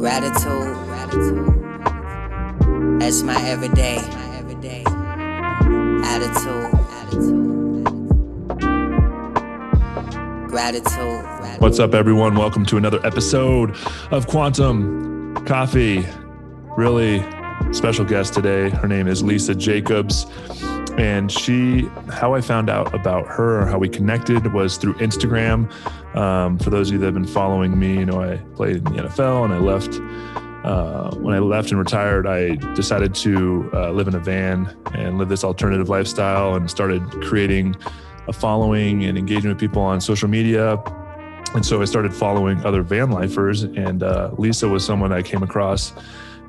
Gratitude. That's my everyday. Attitude. Gratitude. What's up, everyone? Welcome to another episode of Quantum Coffee. Really special guest today. Her name is Lisa Jacobs. And she, how I found out about her, how we connected was through Instagram. Um, for those of you that have been following me, you know, I played in the NFL and I left. Uh, when I left and retired, I decided to uh, live in a van and live this alternative lifestyle and started creating a following and engaging with people on social media. And so I started following other van lifers, and uh, Lisa was someone I came across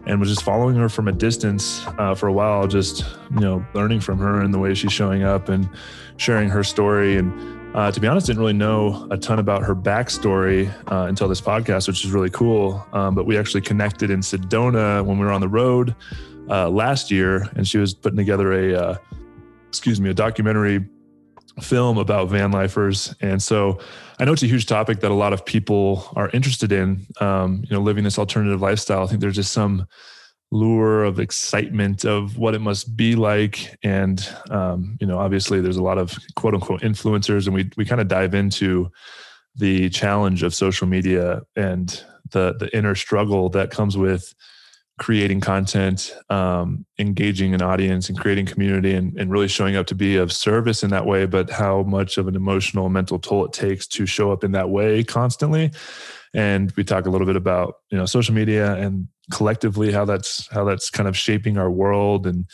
and was just following her from a distance uh, for a while, just you know, learning from her and the way she's showing up and sharing her story. And uh, to be honest, didn't really know a ton about her backstory uh, until this podcast, which is really cool. Um, but we actually connected in Sedona when we were on the road uh, last year, and she was putting together a, uh, excuse me, a documentary film about van lifers. And so I know it's a huge topic that a lot of people are interested in, um, you know, living this alternative lifestyle. I think there's just some lure of excitement of what it must be like. And, um, you know, obviously there's a lot of quote unquote influencers and we, we kind of dive into the challenge of social media and the, the inner struggle that comes with creating content, um, engaging an audience, and creating community, and, and really showing up to be of service in that way. But how much of an emotional, mental toll it takes to show up in that way constantly. And we talk a little bit about you know social media and collectively how that's how that's kind of shaping our world and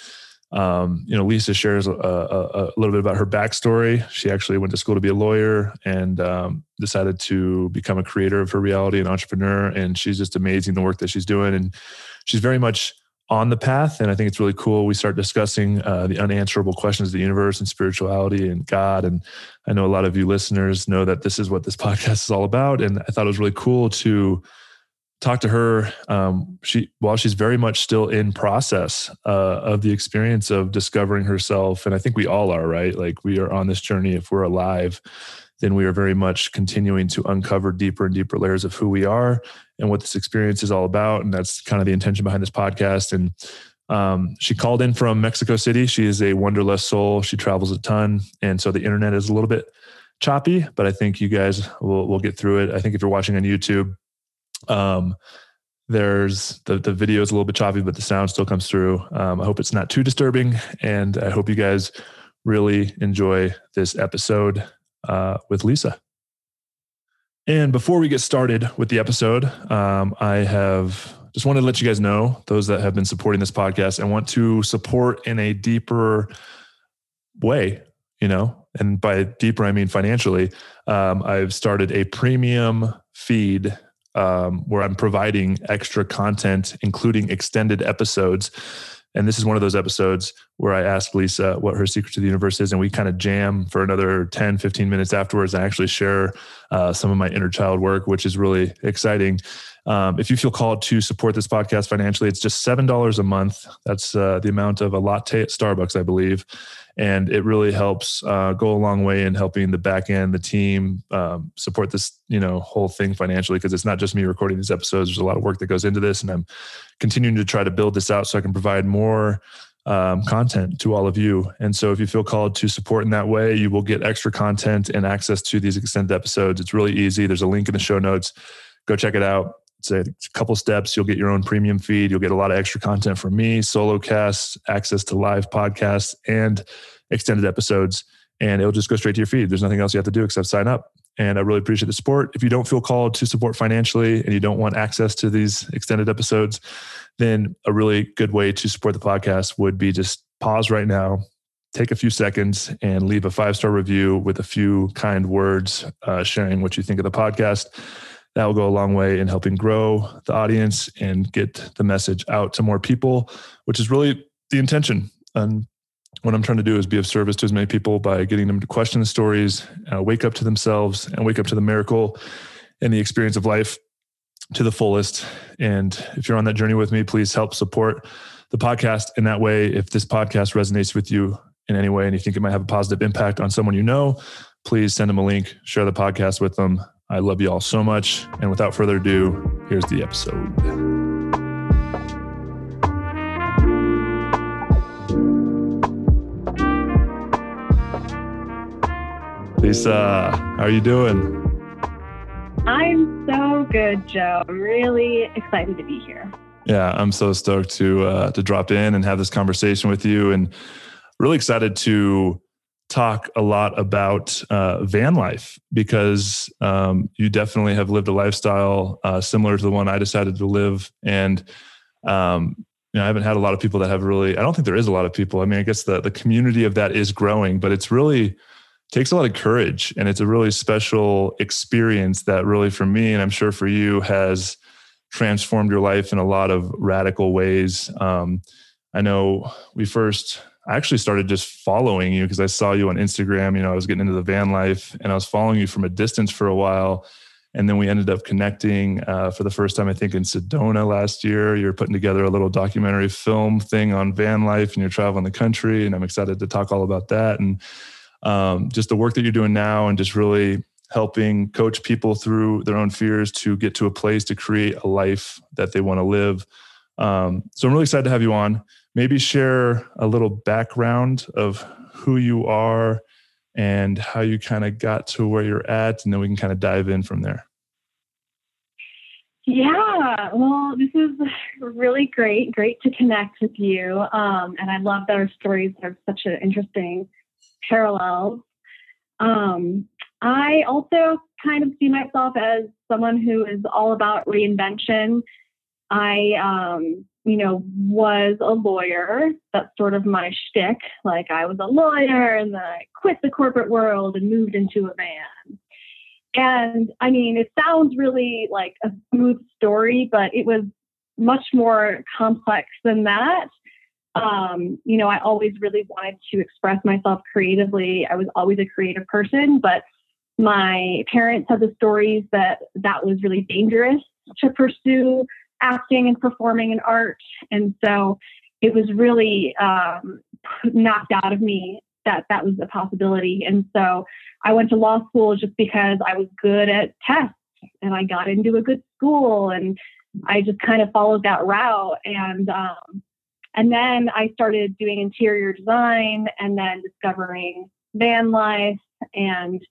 um, you know, Lisa shares a, a, a, little bit about her backstory. She actually went to school to be a lawyer and um, decided to become a creator of her reality and entrepreneur. And she's just amazing the work that she's doing. And she's very much on the path. And I think it's really cool. We start discussing uh, the unanswerable questions of the universe and spirituality and God. And I know a lot of you listeners know that this is what this podcast is all about. And I thought it was really cool to talk to her um, she while she's very much still in process uh, of the experience of discovering herself and i think we all are right like we are on this journey if we're alive then we are very much continuing to uncover deeper and deeper layers of who we are and what this experience is all about. And that's kind of the intention behind this podcast. And um, she called in from mexico city. She is a wanderlust soul. She travels a ton. And so the internet is a little bit choppy but i think you guys will, will get through it. I think if you're watching on youtube um, there's the the video is a little bit choppy, but the sound still comes through. Um, I hope it's not too disturbing, and I hope you guys really enjoy this episode uh, with Lisa. And before we get started with the episode, um, I have just wanted to let you guys know those that have been supporting this podcast and want to support in a deeper way. You know, and by deeper I mean financially. Um, I've started a premium feed um, where I'm providing extra content, including extended episodes. And this is one of those episodes where I ask Lisa what her secret to the universe is, and we kind of jam for another 10, 15 minutes afterwards and actually share uh, some of my inner child work, which is really exciting. Um, if you feel called to support this podcast financially, it's just $7 a month. That's uh, the amount of a latte at Starbucks, I believe and it really helps uh, go a long way in helping the back end, the team um, support this you know whole thing financially because it's not just me recording these episodes. There's a lot of work that goes into this, and I'm continuing to try to build this out so I can provide more. Um, content to all of you. And so, if you feel called to support in that way, you will get extra content and access to these extended episodes. It's really easy. There's a link in the show notes. Go check it out. It's a, couple steps. You'll get your own premium feed. You'll get a lot of extra content from me, solo casts, access to live podcasts, and extended episodes. And it'll just go straight to your feed. There's nothing else you have to do except sign up. And I really appreciate the support. If you don't feel called to support financially and you don't want access to these extended episodes, then a really good way to support the podcast would be just pause right now, take a few seconds, and leave a five star review with a few kind words uh, sharing what you think of the podcast that will go a long way in helping grow the audience and get the message out to more people, which is really the intention. And what I'm trying to do is be of service to as many people by getting them to question the stories, uh, wake up to themselves, and wake up to the miracle and the experience of life to the fullest. And if you're on that journey with me, please help support the podcast in that way. If this podcast resonates with you in any way and you think it might have a positive impact on someone you know, please send them a link, share the podcast with them. I love you all so much. And without further ado, Here's the episode. Lisa, how are you doing? I'm so good, Joe. I'm really excited to be here. Yeah, I'm so stoked to uh, to drop in and have this conversation with you, and really excited to talk a lot about uh, van life because um, you definitely have lived a lifestyle uh, similar to the one I decided to live, and um, you know, I haven't had a lot of people that have really. I don't think there is a lot of people. I mean, I guess the the community of that is growing, but it's really takes a lot of courage, and it's a really special experience that really, for me, and I'm sure for you, has transformed your life in a lot of radical ways. Um, I know we first I actually started just following you because I saw you on Instagram. You know, I was getting into the van life and I was following you from a distance for a while. And then we ended up connecting uh, for the first time, I think, in Sedona last year. You're putting together a little documentary film thing on van life and you're traveling the country. And I'm excited to talk all about that. And um, just the work that you're doing now and just really helping coach people through their own fears to get to a place to create a life that they want to live. Um, so I'm really excited to have you on maybe share a little background of who you are and how you kind of got to where you're at, and then we can kind of dive in from there. Yeah, well, this is really great. Great to connect with you. Um, and I love that our stories have such an interesting parallels. Um, I also kind of see myself as someone who is all about reinvention. I um, you know, was a lawyer. That's sort of my shtick. Like I was a lawyer and then I quit the corporate world and moved into a van. And I mean, it sounds really like a smooth story, but it was much more complex than that. Um, you know, I always really wanted to express myself creatively. I was always a creative person, but my parents had the stories that that was really dangerous to pursue acting and performing in art. And so it was really um, knocked out of me that that was a possibility. And so I went to law school just because I was good at tests and I got into a good school and I just kind of followed that route. And um, and then I started doing interior design and then discovering van life and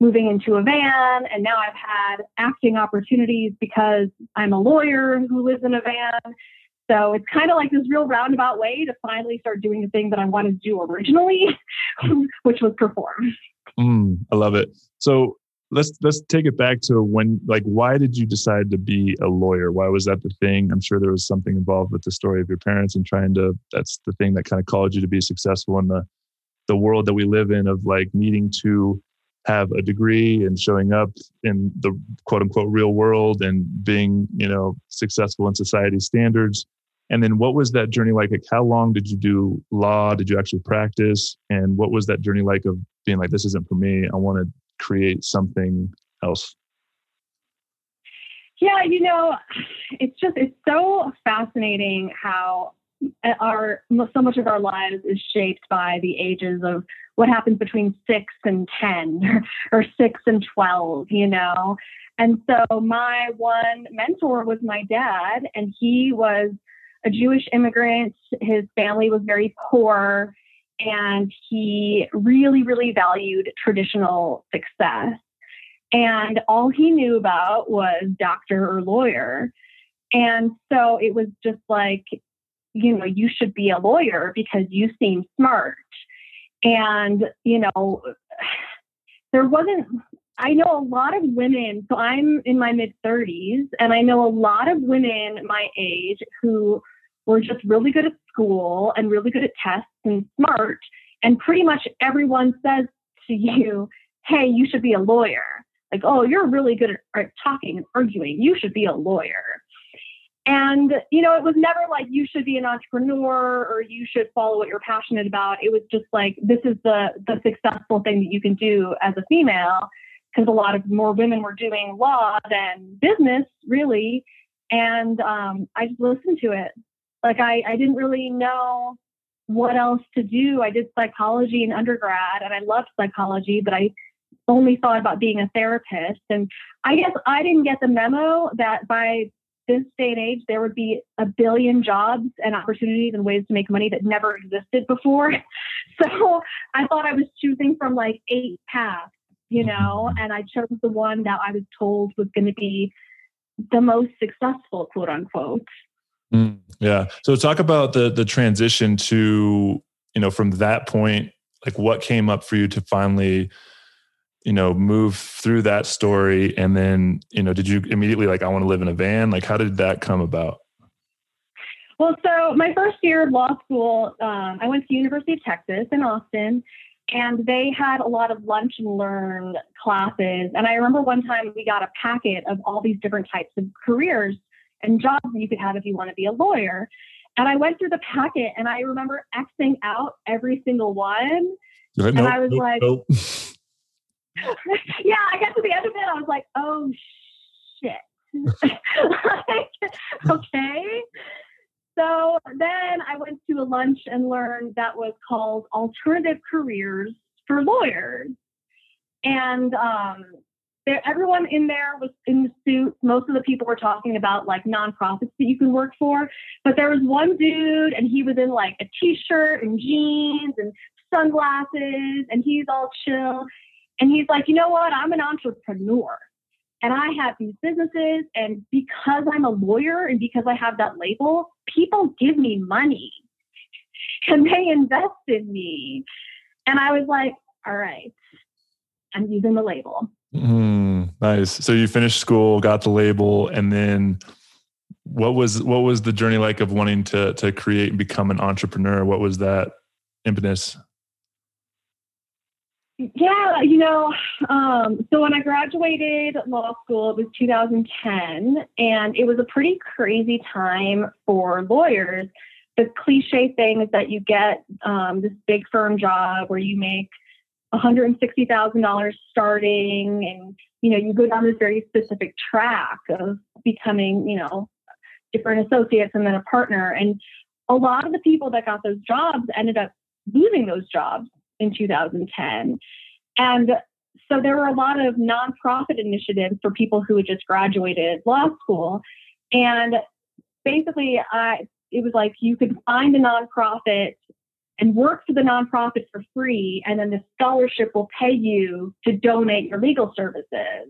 moving into a van. And now I've had acting opportunities because I'm a lawyer who lives in a van. So it's kind of like this real roundabout way to finally start doing the thing that I wanted to do originally, which was perform. Mm, I love it. So let's let's take it back to when like why did you decide to be a lawyer? Why was that the thing? I'm sure there was something involved with the story of your parents and trying to that's the thing that kind of called you to be successful in the the world that we live in of like needing to have a degree and showing up in the quote unquote real world and being you know successful in society standards. And then what was that journey like? Like how long did you do law? Did you actually practice? And what was that journey like of being like this isn't for me. I want to create something else? Yeah you know it's just it's so fascinating how Uh, our so much of our lives is shaped by the ages of what happens between six and 10 or six and 12, you know? And so my one mentor was my dad, and he was a Jewish immigrant. His family was very poor, and he really, really valued traditional success. And all he knew about was doctor or lawyer. And so it was just like, you know, you should be a lawyer because you seem smart. And, you know, there wasn't, I know a lot of women, so I'm in my mid 30s, and I know a lot of women my age who were just really good at school and really good at tests and smart. And pretty much everyone says to you, hey, you should be a lawyer. Like, oh, you're really good at talking and arguing. You should be a lawyer. And, you know, it was never like you should be an entrepreneur or you should follow what you're passionate about. It was just like, this is the, the successful thing that you can do as a female. Because a lot of more women were doing law than business, really. And um, I just listened to it. Like, I, I didn't really know what else to do. I did psychology in undergrad and I loved psychology, but I only thought about being a therapist. And I guess I didn't get the memo that by this day and age, there would be a billion jobs and opportunities and ways to make money that never existed before. So I thought I was choosing from like eight paths, you know, and I chose the one that I was told was going to be the most successful, quote unquote. Mm, yeah. So talk about the the transition to you know from that point, like what came up for you to finally you know move through that story and then you know did you immediately like i want to live in a van? Like how did that come about? Well so my first year of law school um, i went to university of texas in austin and they had a lot of lunch and learn classes. And i remember one time we got a packet of all these different types of careers and jobs that you could have if you want to be a lawyer. And i went through the packet and i remember xing out every single one. And i was nope, like nope. yeah, I got to the end of it. I was like, oh shit. like, okay. So then I went to a lunch and learned that was called Alternative Careers for Lawyers. And um, everyone in there was in the suit. Most of the people were talking about like nonprofits that you can work for. But there was one dude, and he was in like a t shirt and jeans and sunglasses, and he's all chill. And he's like, you know what? I'm an entrepreneur and I have these businesses. And because I'm a lawyer and because I have that label, people give me money and they invest in me. And I was like, all right, I'm using the label. Mm, nice. So you finished school, got the label, and then what was what was the journey like of wanting to to create and become an entrepreneur? What was that impetus? Yeah, you know, um, so when I graduated law school, it was 2010, and it was a pretty crazy time for lawyers. The cliche thing is that you get um, this big firm job where you make $160,000 starting, and you know you go down this very specific track of becoming, you know, different associates and then a partner. And a lot of the people that got those jobs ended up losing those jobs in 2010. And so there were a lot of nonprofit initiatives for people who had just graduated law school. And basically, I, it was like you could find a nonprofit and work for the nonprofit for free, and then the scholarship will pay you to donate your legal services.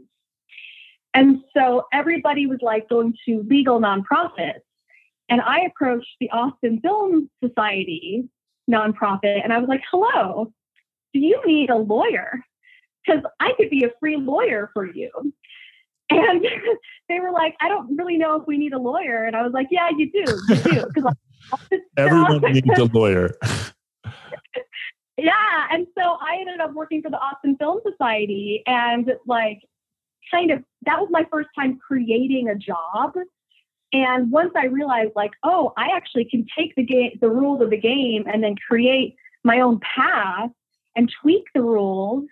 And so everybody was like going to legal nonprofits. And I approached the Austin Film Society nonprofit and I was like, hello, do you need a lawyer? Because I could be a free lawyer for you. And they were like, I don't really know if we need a lawyer. And I was like, Yeah, you do. You do. Because everyone needs a lawyer. yeah. And so I ended up working for the Austin Film Society and like kind of that was my first time creating a job. And once I realized like, oh, I actually can take the game the rules of the game and then create my own path and tweak the rules,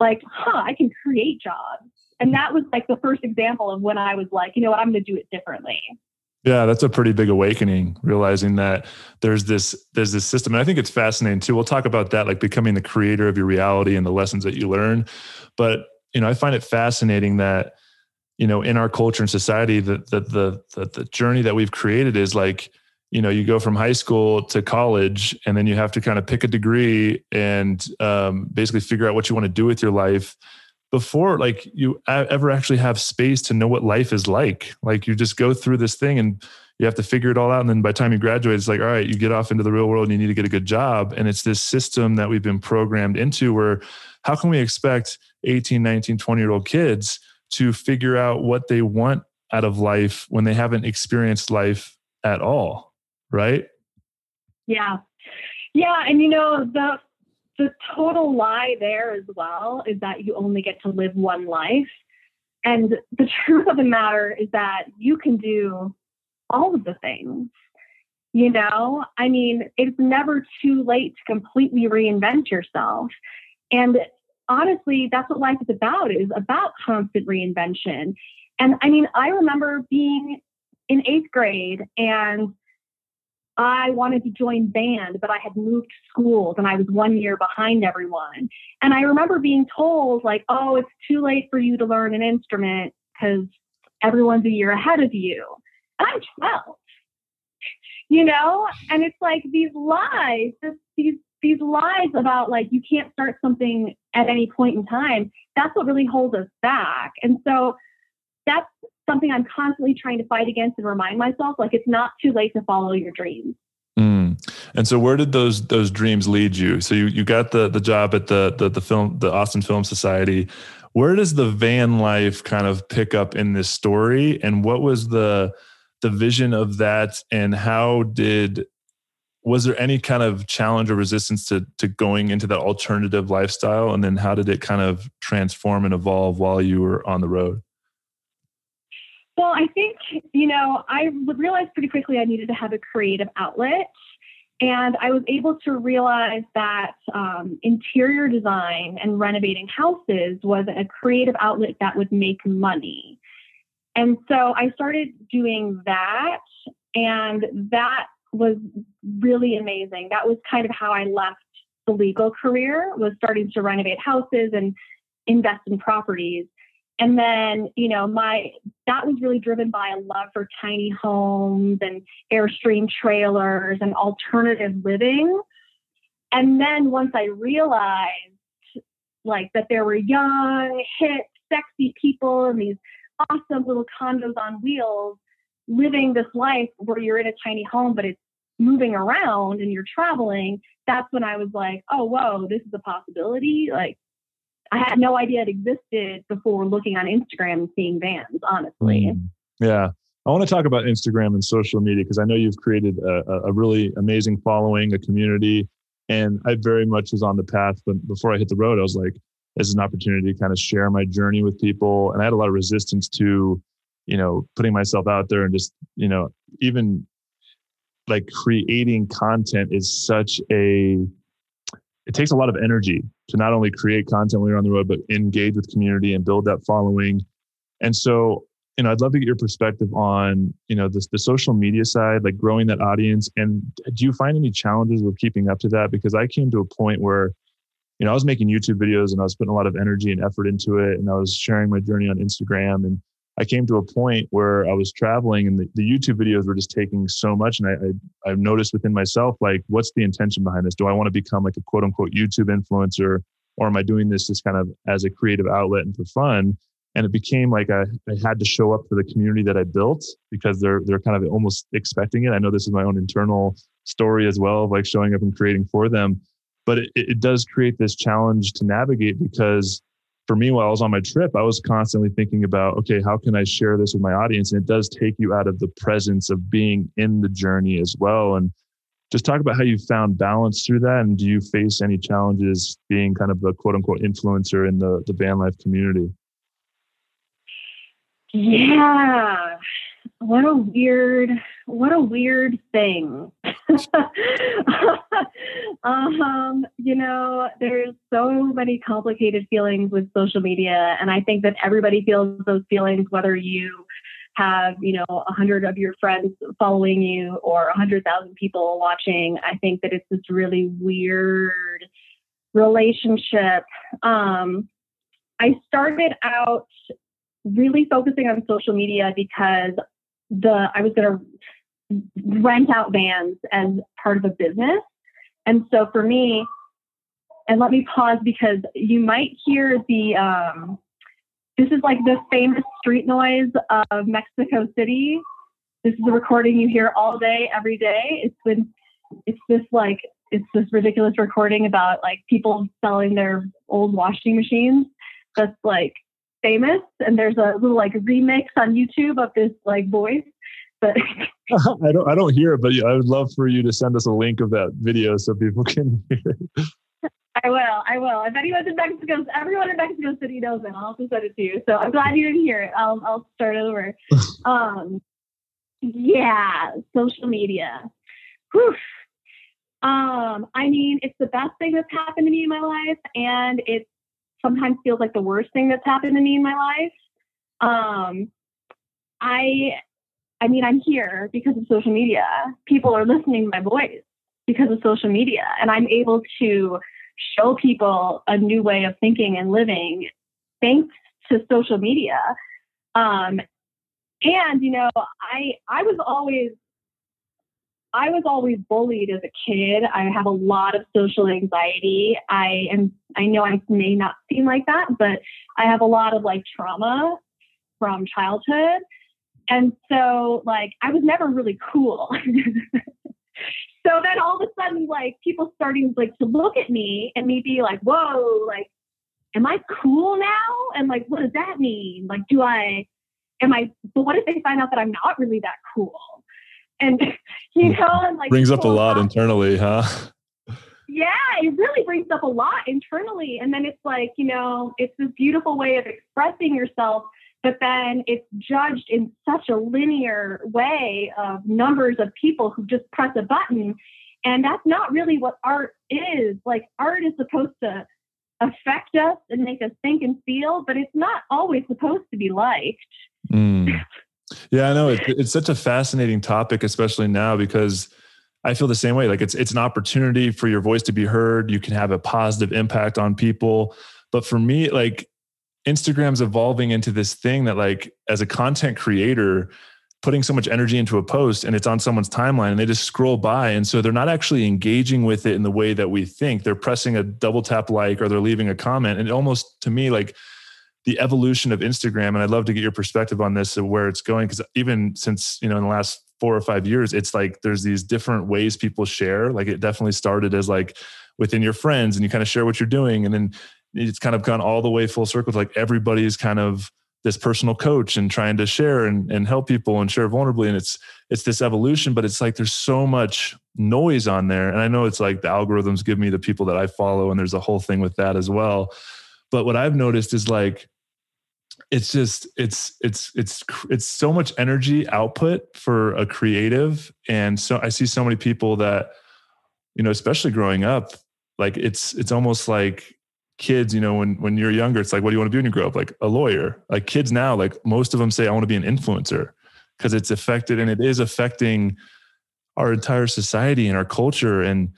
like, huh, I can create jobs. And that was like the first example of when I was like, you know what, I'm going to do it differently. Yeah, that's a pretty big awakening, realizing that there's this there's this system. And I think it's fascinating too. We'll talk about that, like becoming the creator of your reality and the lessons that you learn. But you know, I find it fascinating that you know in our culture and society that the, the the the journey that we've created is like you know you go from high school to college and then you have to kind of pick a degree and um, basically figure out what you want to do with your life before like you ever actually have space to know what life is like. Like you just go through this thing and you have to figure it all out and then by the time you graduate it's like all right you get off into the real world and you need to get a good job. And it's this system that we've been programmed into where how can we expect 18 19 20 year old kids to figure out what they want out of life when they haven't experienced life at all right? Yeah. Yeah. And you know, the the total lie there as well is that you only get to live one life. And the truth of the matter is that you can do all of the things. You know, I mean, it's never too late to completely reinvent yourself. And honestly, that's what life is about, is about constant reinvention. And I mean, I remember being in eighth grade and I wanted to join band, but I had moved schools and I was one year behind everyone. And I remember being told, like, oh, it's too late for you to learn an instrument because everyone's a year ahead of you. And I'm 12, you know? And it's like these lies, this, these, these lies about like you can't start something at any point in time. That's what really holds us back. And so that's something I'm constantly trying to fight against and remind myself like it's not too late to follow your dreams. Mm. And so, where did those those dreams lead you? So you you got the the job at the the, the film the Austin Film Society. Where does the van life kind of pick up in this story? And what was the the vision of that? And how did was there any kind of challenge or resistance to to going into that alternative lifestyle? And then how did it kind of transform and evolve while you were on the road? Well, I think, you know, I realized pretty quickly I needed to have a creative outlet. And I was able to realize that um, interior design and renovating houses was a creative outlet that would make money. And so I started doing that. And that was really amazing. That was kind of how I left the legal career was starting to renovate houses and invest in properties and then you know my that was really driven by a love for tiny homes and airstream trailers and alternative living and then once i realized like that there were young hip sexy people in these awesome little condos on wheels living this life where you're in a tiny home but it's moving around and you're traveling that's when i was like oh whoa this is a possibility like I had no idea it existed before looking on Instagram and seeing vans, honestly. Mm, yeah. I want to talk about Instagram and social media because I know you've created a, a, really amazing following, a community, and I very much was on the path. But before I hit the road, I was like, this is an opportunity to kind of share my journey with people. And I had a lot of resistance to, you know, putting myself out there and just, you know, even like creating content is such a it takes a lot of energy to not only create content when you're on the road, but engage with community and build that following. And so, you know, I'd love to get your perspective on, you know, the, the social media side, like growing that audience. And do you find any challenges with keeping up to that? Because I came to a point where, you know, I was making YouTube videos and I was putting a lot of energy and effort into it. And I was sharing my journey on Instagram. And I came to a point where I was traveling and the, the YouTube videos were just taking so much. And I, I, I've noticed within myself, like, what's the intention behind this? Do I want to become like a quote unquote YouTube influencer? Or am I doing this just kind of as a creative outlet and for fun? And it became like I, I had to show up for the community that I built because they're they're kind of almost expecting it. I know this is my own internal story as well of like showing up and creating for them. But it, it does create this challenge to navigate because for me, while I was on my trip, I was constantly thinking about, okay, how can I share this with my audience? And it does take you out of the presence of being in the journey as well. And just talk about how you found balance through that. And do you face any challenges being kind of a quote unquote influencer in the, the van life community? Yeah what a weird what a weird thing um you know there's so many complicated feelings with social media and i think that everybody feels those feelings whether you have you know a hundred of your friends following you or a hundred thousand people watching i think that it's this really weird relationship. Um i started out really focusing on social media because the I was going to rent out vans as part of a business. And so for me, and let me pause because you might hear the um, this is like the famous street noise of Mexico City. This is a recording you hear all day, every day. It's been it's this like it's this ridiculous recording about like people selling their old washing machines. That's like famous and there's a little like remix on YouTube of this like voice. But I don't I don't hear it, but I would love for you to send us a link of that video so people can hear it. I will. I will. If anyone's in Mexico, everyone in Mexico City knows it. I'll also send it to you. So I'm glad you didn't hear it. I'll I'll start over. um, yeah, social media. Whew. Um, I mean, it's the best thing that's happened to me in my life, and it sometimes feels like the worst thing that's happened to me in my life. Um, I I mean, I'm here because of social media. People are listening to my voice because of social media, and I'm able to show people a new way of thinking and living thanks to social media. Um, and you know, I I was always I was always bullied as a kid. I have a lot of social anxiety. I am I know I may not seem like that, but I have a lot of like trauma from childhood. And so like I was never really cool. so then all of a sudden like people starting like to look at me and me be like, whoa, like, am I cool now? And like what does that mean? Like do I am I but what if they find out that I'm not really that cool? And you know, and like brings up a lot internally, huh? yeah, it really brings up a lot internally. And then it's like, you know, it's this beautiful way of expressing yourself, but then it's judged in such a linear way of numbers of people who just press a button. And that's not really what art is. Like, art is supposed to affect us and make us think and feel, but it's not always supposed to be liked. Mm. Yeah, I know. It, it's such a fascinating topic, especially now because I feel the same way. Like it's it's an opportunity for your voice to be heard. You can have a positive impact on people. But for me, like Instagram's evolving into this thing that, like, as a content creator, putting so much energy into a post and it's on someone's timeline and they just scroll by. And so they're not actually engaging with it in the way that we think. They're pressing a double tap like or they're leaving a comment. And almost to me, like the evolution of Instagram, and I'd love to get your perspective on this of where it's going. Cause even since, you know, in the last four or five years, it's like there's these different ways people share. Like it definitely started as like within your friends and you kind of share what you're doing. And then it's kind of gone all the way full circle. Like everybody's kind of this personal coach and trying to share and, and help people and share vulnerably. And it's it's this evolution, but it's like there's so much noise on there. And I know it's like the algorithms give me the people that I follow, and there's a whole thing with that as well. But what I've noticed is like it's just it's it's it's it's so much energy output for a creative and so i see so many people that you know especially growing up like it's it's almost like kids you know when when you're younger it's like what do you want to be when you grow up? Like a lawyer. Like kids now like most of them say i want to be an influencer because it's affected and it is affecting our entire society and our culture and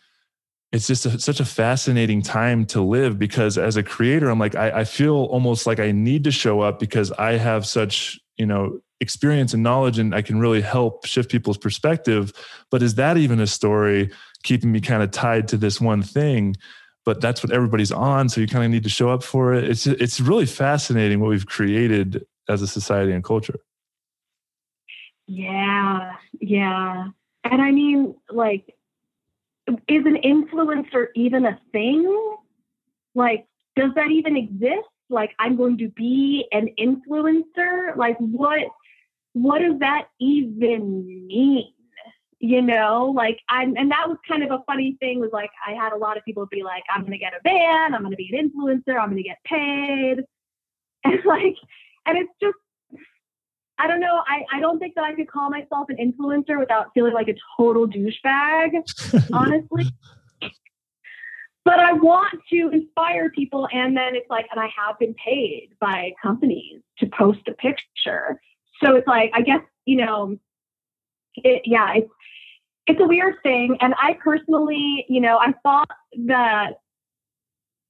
it's just a, such a fascinating time to live because as a creator i'm like I, I, feel almost like i need to show up because i have such you know experience and knowledge and i can really help shift people's perspective. But is that even a story keeping me kind of tied to this one thing but that's what everybody's on so you kind of need to show up for it it's it's really fascinating what we've created as a society and culture yeah yeah and i mean like is an influencer even a thing? Like, does that even exist? Like, I'm going to be an influencer? Like, what what does that even mean? You know, like I'm, and that was kind of a funny thing. Was like I had a lot of people be like, "I'm going to get a van. I'm going to be an influencer. I'm going to get paid," and like, and it's just I don't know. I, I don't think that I could call myself an influencer without feeling like a total douchebag, honestly. but I want to inspire people. And then it's like, and I have been paid by companies to post a picture. So it's like, I guess, you know, it, yeah, it's, it's a weird thing. And I personally, you know, I thought that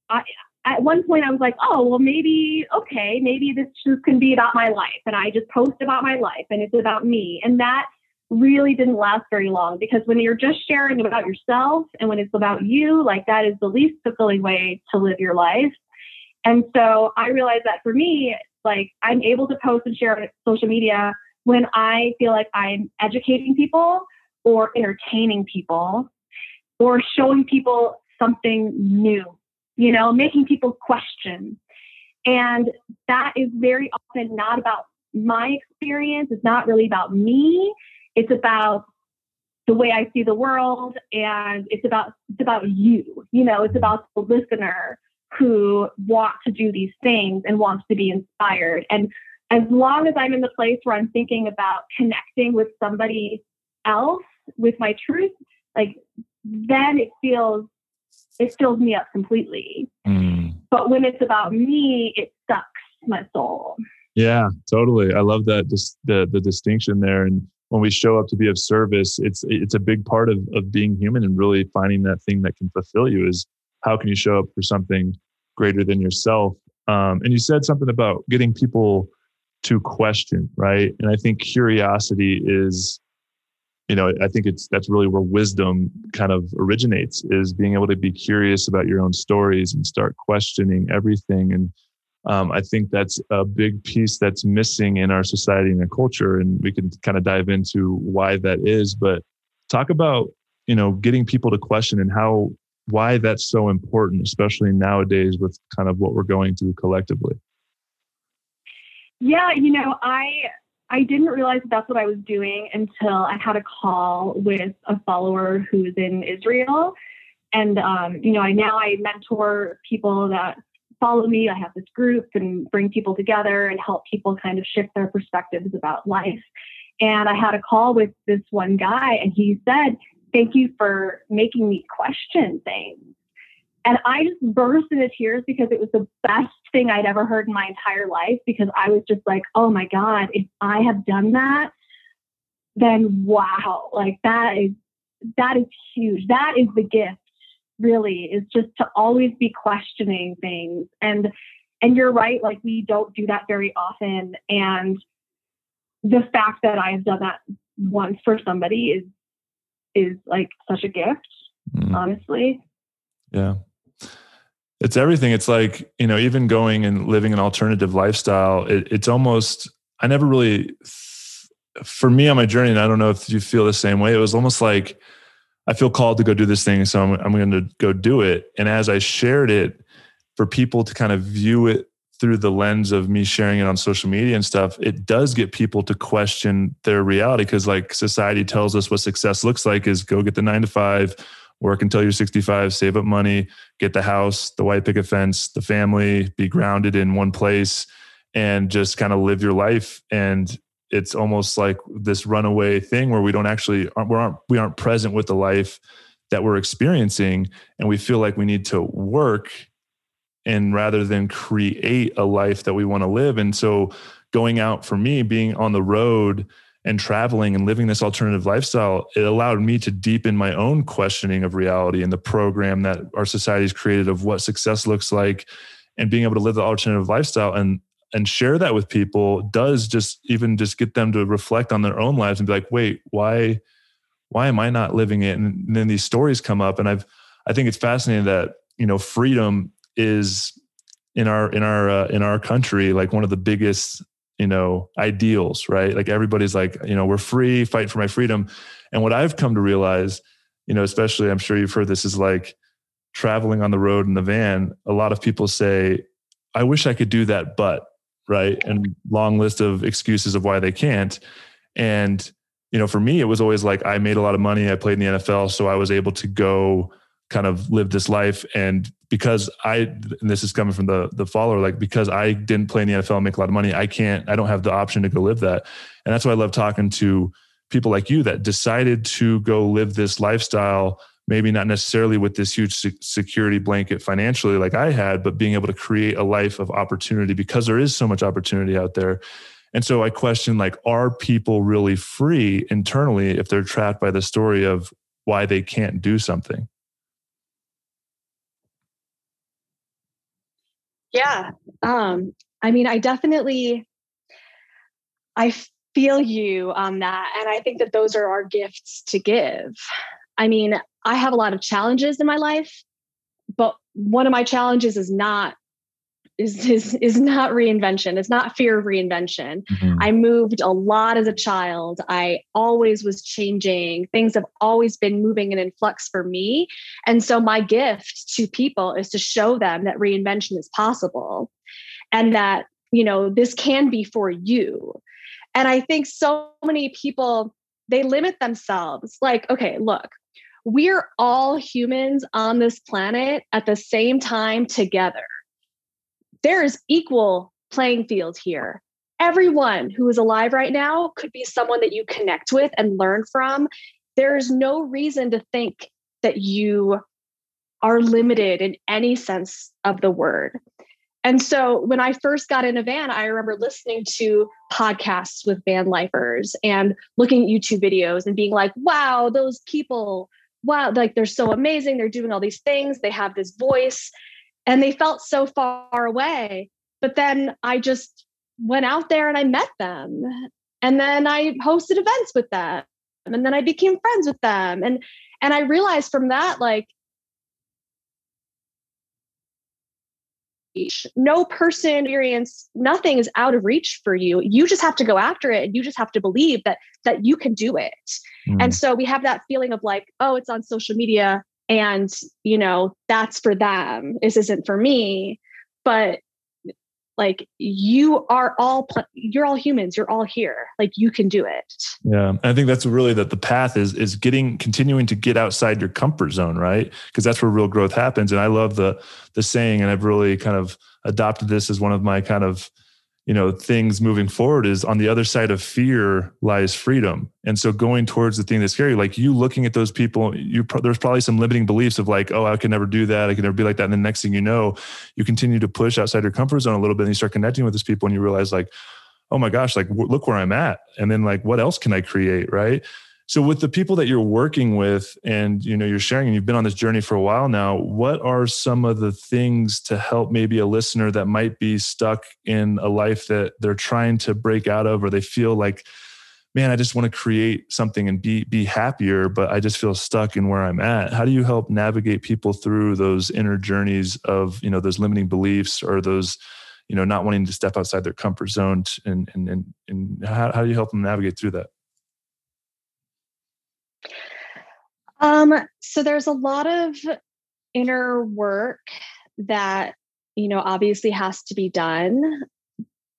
I, at one point I was like, oh, well, maybe, okay, maybe this just can be about my life. And I just post about my life and it's about me. And that really didn't last very long because when you're just sharing about yourself and when it's about you, like that is the least fulfilling way to live your life. And so I realized that for me, like I'm able to post and share on social media when I feel like I'm educating people or entertaining people or showing people something new you know, making people question. And that is very often not about my experience. It's not really about me. It's about the way I see the world and it's about it's about you. You know, it's about the listener who wants to do these things and wants to be inspired. And as long as I'm in the place where I'm thinking about connecting with somebody else with my truth, like then it feels it fills me up completely. Mm. But when it's about me, it sucks my soul. Yeah, totally. I love that just the the distinction there. And when we show up to be of service, it's it's a big part of of being human and really finding that thing that can fulfill you. Is how can you show up for something greater than yourself? Um, and you said something about getting people to question, right? And I think curiosity is, you know, I think it's that's really where wisdom kind of originates is being able to be curious about your own stories and start questioning everything. And um, I think that's a big piece that's missing in our society and our culture. And we can kind of dive into why that is. But talk about, you know, getting people to question and how why that's so important, especially nowadays with kind of what we're going through collectively. Yeah, you know, I I didn't realize that that's what I was doing until I had a call with a follower who's in Israel, and um, you know, I now I mentor people that follow me. I have this group and bring people together and help people kind of shift their perspectives about life. And I had a call with this one guy, and he said, "Thank you for making me question things." And I just burst into tears because it was the best thing I'd ever heard in my entire life because I was just like, oh my God, if I have done that, then wow, like that is that is huge. That is the gift, really, is just to always be questioning things. And and you're right, like we don't do that very often. And the fact that I've done that once for somebody is is like such a gift, mm. honestly. Yeah it's everything. It's like you know even going and living an alternative lifestyle it, it's almost i never really for me on my journey and i don't know if you feel the same way it was almost like i feel called to go do this thing so i'm, I'm going to go do it. And as i shared it for people to kind of view it through the lens of me sharing it on social media and stuff it does get people to question their reality because like society tells us what success looks like is go get the nine to five work until you're 65, save up money, get the house, the white picket fence, the family, be grounded in one place, and just kind of live your life. And it's almost like this runaway thing where we don't actually we aren't we aren't present with the life that we're experiencing, and we feel like we need to work and rather than create a life that we want to live. And so going out for me, being on the road and traveling and living this alternative lifestyle, it allowed me to deepen my own questioning of reality and the program that our society has created of what success looks like and being able to live the alternative lifestyle and and share that with people does just even just get them to reflect on their own lives and be like, wait, why why am I not living it? And then these stories come up and I've I think it's fascinating that, you know, freedom is in our in our uh, in our country like one of the biggest you know ideals right? Like everybody's like you know we're free fight for my freedom. And what i've come to realize you know especially i'm sure you've heard this is like traveling on the road in the van a lot of people say i wish i could do that but right? And long list of excuses of why they can't. And you know for me it was always like i made a lot of money i played in the nfl so i was able to go kind of live this life. And because i and this is coming from the the follower like because i didn't play in the nfl and make a lot of money i can't i don't have the option to go live that. And that's why i love talking to people like you that decided to go live this lifestyle maybe not necessarily with this huge security blanket financially like i had but being able to create a life of opportunity because there is so much opportunity out there. And so i question like are people really free internally if they're trapped by the story of why they can't do something Yeah. Um, I mean, I definitely I feel you on that. And I think that those are our gifts to give. I mean, I have a lot of challenges in my life, but one of my challenges is not is is is not reinvention. It's not fear of reinvention. Mm-hmm. I moved a lot as a child. I always was changing. Things have always been moving and in flux for me. And so my gift to people is to show them that reinvention is possible and that, you know, this can be for you. And I think so many people they limit themselves. Like, okay, look, we're all humans on this planet at the same time together there is equal playing field here. Everyone who is alive right now could be someone that you connect with and learn from. There's no reason to think that you are limited in any sense of the word. And so when I first got in a van, I remember listening to podcasts with van lifers and looking at YouTube videos and being like, wow, those people, wow, like they're so amazing. They're doing all these things. They have this voice and they felt so far away. But then I just went out there and I met them. And then I hosted events with them. And then I became friends with them. And and I realized from that, like, no person experience nothing is out of reach for you you just have to go after it and you just have to believe that that you can do it mm. and so we have that feeling of like oh it's on social media and you know that's for them. This isn't for me. But like you are all you're all humans. You're all here. Like you can do it. Yeah. I think that's really that the path is is getting continuing to get outside your comfort zone right? Because that's where real growth happens. And i love the the saying and i've really kind of adopted this as one of my kind of you know things moving forward is on the other side of fear lies freedom. And so going towards the thing that's scary like you looking at those people you there's probably some limiting beliefs of like oh i can never do that. I can never be like that. And the next thing you know you continue to push outside your comfort zone a little bit and you start connecting with these people and you realize like oh my gosh like look where i'm at. And then like what else can i create? Right so with the people that you're working with and you know you're sharing and you've been on this journey for a while now, what are some of the things to help maybe a listener that might be stuck in a life that they're trying to break out of or they feel like man, I just want to create something and be be happier, but I just feel stuck in where I'm at. How do you help navigate people through those inner journeys of, you know, those limiting beliefs or those you know not wanting to step outside their comfort zone and and and, and how, how do you help them navigate through that Um, so there's a lot of inner work that, you know, obviously has to be done.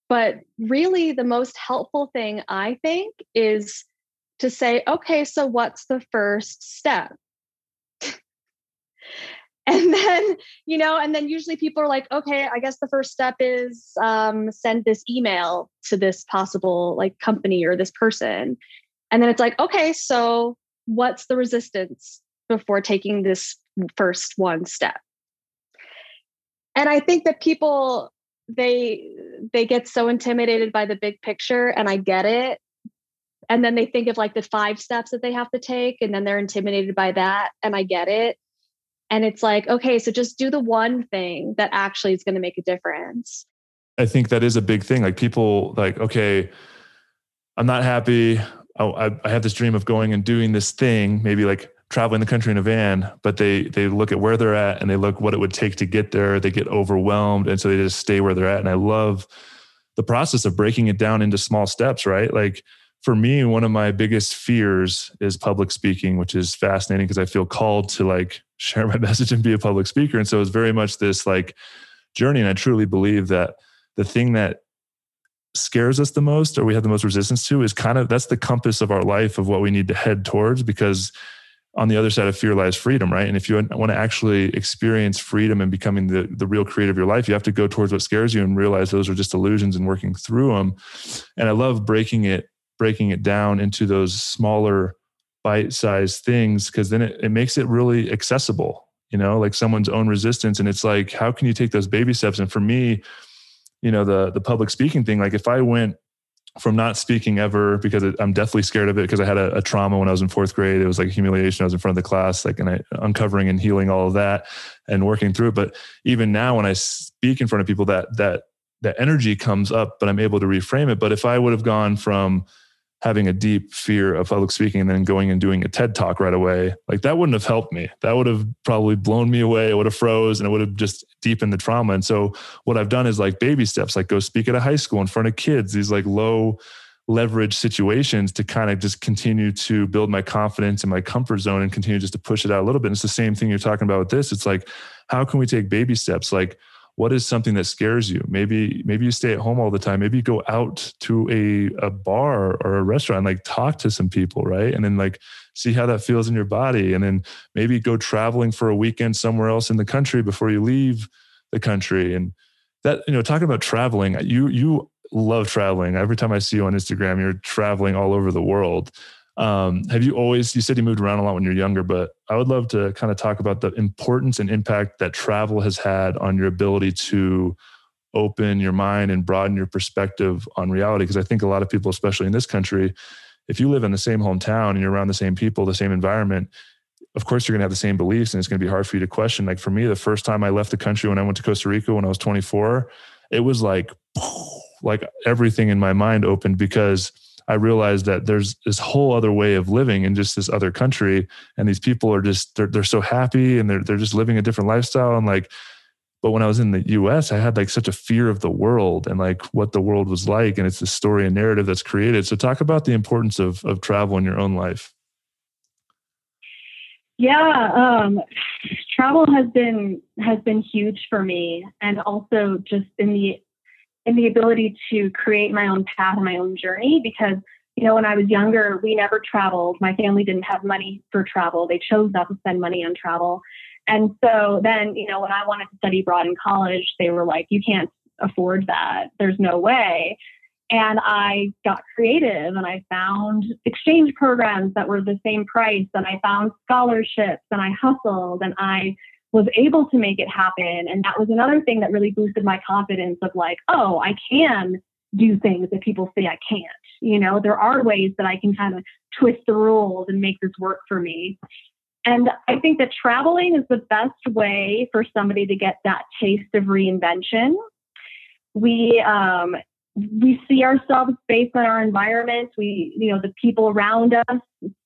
But really, the most helpful thing I think is to say, okay, so what's the first step? and then you know and then usually people are like okay i guess the first step is um, send this email to this possible like company or this person and then it's like okay so what's the resistance before taking this first one step? And i think that people they they get so intimidated by the big picture and i get it. And then they think of like the five steps that they have to take and then they're intimidated by that and i get it. And it's like okay so just do the one thing that actually is going to make a difference. I think that is a big thing. Like people like okay i'm not happy oh, I, I have this dream of going and doing this thing, maybe like traveling the country in a van, but they they look at where they're at and they look what it would take to get there. They get overwhelmed, and so they just stay where they're at. And I love the process of breaking it down into small steps. Right, like for me, one of my biggest fears is public speaking, which is fascinating because I feel called to like share my message and be a public speaker. And so it's very much this like journey. And I truly believe that the thing that scares us the most or we have the most resistance to is kind of that's the compass of our life of what we need to head towards because on the other side of fear lies freedom right? And if you want to actually experience freedom and becoming the, the real creator of your life you have to go towards what scares you and realize those are just illusions and working through them and i love breaking it breaking it down into those smaller bite-sized things because then it, it makes it really accessible you know like someone's own resistance. And it's like how can you take those baby steps? And for me you know the the public speaking thing like if i went from not speaking ever because it, i'm deathly scared of it because i had a, a, trauma when i was in fourth grade it was like humiliation i was in front of the class like and i uncovering and healing all of that and working through it. But even now when i speak in front of people that that that energy comes up but i'm able to reframe it. But if i would have gone from having a deep fear of public speaking and then going and doing a TED talk right away, like that wouldn't have helped me. That would have probably blown me away. It would have froze and it would have just deepened the trauma. And so what I've done is like baby steps, like go speak at a high school in front of kids, these like low leverage situations to kind of just continue to build my confidence and my comfort zone and continue just to push it out a little bit. And it's the same thing you're talking about with this. It's like, how can we take baby steps? Like, what is something that scares you? Maybe maybe you stay at home all the time. Maybe you go out to a, a bar or a restaurant like talk to some people right? And then like see how that feels in your body. And then maybe go traveling for a weekend somewhere else in the country before you leave the country. And that you know talking about traveling you you love traveling. Every time i see you on instagram you're traveling all over the world um, have you always, you said you moved around a lot when you're younger, but I would love to kind of talk about the importance and impact that travel has had on your ability to open your mind and broaden your perspective on reality. Because I think a lot of people, especially in this country, if you live in the same hometown and you're around the same people, the same environment, of course you're going to have the same beliefs and it's going to be hard for you to question. Like for me, the first time I left the country when I went to Costa Rica when I was 24, it was like, like everything in my mind opened because I realized that there's this whole other way of living in just this other country. And these people are just, they're, they're so happy and they're, they're just living a different lifestyle. And like, but when I was in the US, I had like such a fear of the world and like what the world was like. And it's the story and narrative that's created. So talk about the importance of, of travel in your own life. Yeah, um, travel has been has been huge for me, and also just in the in the ability to create my own path and my own journey because you know when i was younger we never traveled. My family didn't have money for travel. They chose not to spend money on travel. And so then you know when i wanted to study abroad in college they were like you can't afford that. There's no way. And i got creative and i found exchange programs that were the same price and i found scholarships and i hustled and i was able to make it happen. And that was another thing that really boosted my confidence of like, oh, I can do things that people say I can't. You know, there are ways that I can kind of twist the rules and make this work for me. And I think that traveling is the best way for somebody to get that taste of reinvention. We um, we see ourselves based on our environment. We, you know, the people around us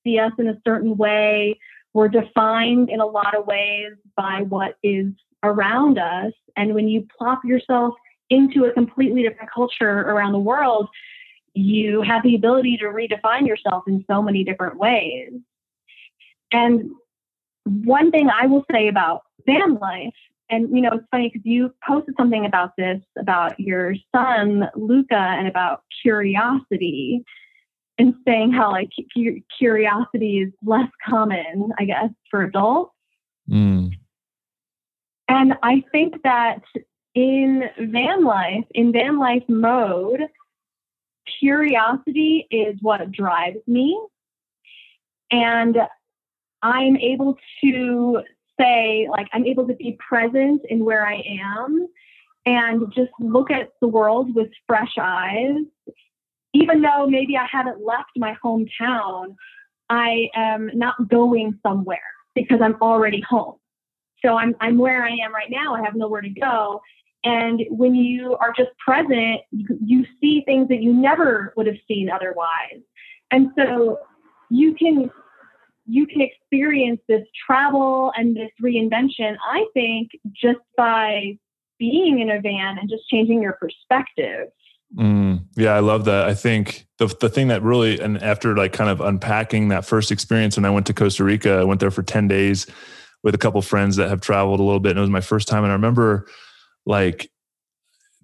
see us in a certain way. We're defined in a lot of ways by what is around us. And when you plop yourself into a completely different culture around the world, you have the ability to redefine yourself in so many different ways. And one thing I will say about van life, and you know, it's funny because you posted something about this about your son, Luca, and about curiosity and saying how like curiosity is less common, I guess, for adults. Mm. And I think that in van life, in van life mode, curiosity is what drives me. And I'm able to say, like, I'm able to be present in where I am and just look at the world with fresh eyes even though maybe I haven't left my hometown, I am not going somewhere because I'm already home. So I'm, I'm where I am right now. I have nowhere to go. And when you are just present, you, see things that you never would have seen otherwise. And so you can you can experience this travel and this reinvention, I think, just by being in a van and just changing your perspective. Mm, yeah, I love that. I think the the thing that really and after like kind of unpacking that first experience when I went to Costa Rica, I went there for 10 days with a couple friends that have traveled a little bit and it was my first time and I remember like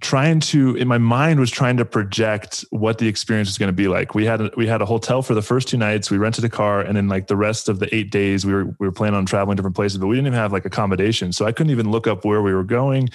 trying to in my mind was trying to project what the experience was going to be like. We had a, we had a hotel for the first two nights, we rented a car and then like the rest of the 8 days we were we were planning on traveling different places but we didn't even have like accommodation. So I couldn't even look up where we were going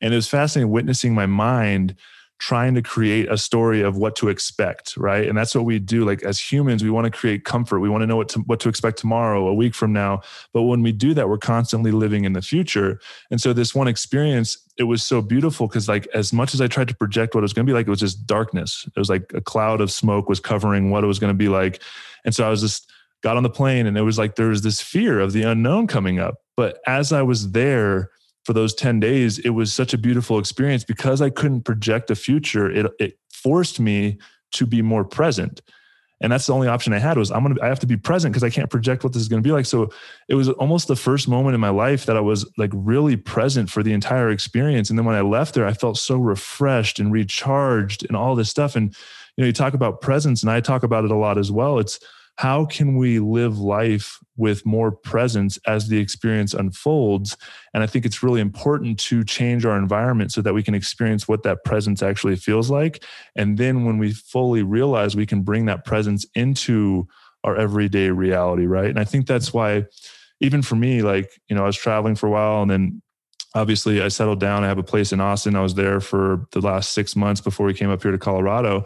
and it was fascinating witnessing my mind trying to create a story of what to expect right? And that's what we do. Like as humans we want to create comfort. We want to know what to, what to expect tomorrow a week from now. But when we do that we're constantly living in the future. And so this one experience it was so beautiful because like as much as i tried to project what it was going to be like it was just darkness. It was like a cloud of smoke was covering what it was going to be like. And so i was just got on the plane and it was like there was this fear of the unknown coming up. But as i was there for those 10 days, it was such a beautiful experience because I couldn't project a future. It, it forced me to be more present. And that's the only option I had was I'm going to, I have to be present because I can't project what this is going to be like. So it was almost the first moment in my life that I was like really present for the entire experience. And then when I left there, I felt so refreshed and recharged and all this stuff. And, you know, you talk about presence and I talk about it a lot as well. It's, how can we live life with more presence as the experience unfolds? And i think it's really important to change our environment so that we can experience what that presence actually feels like. And then when we fully realize we can bring that presence into our everyday reality right? And i think that's why even for me like you know i was traveling for a while and then obviously i settled down. I have a place in austin. I was there for the last six months before we came up here to colorado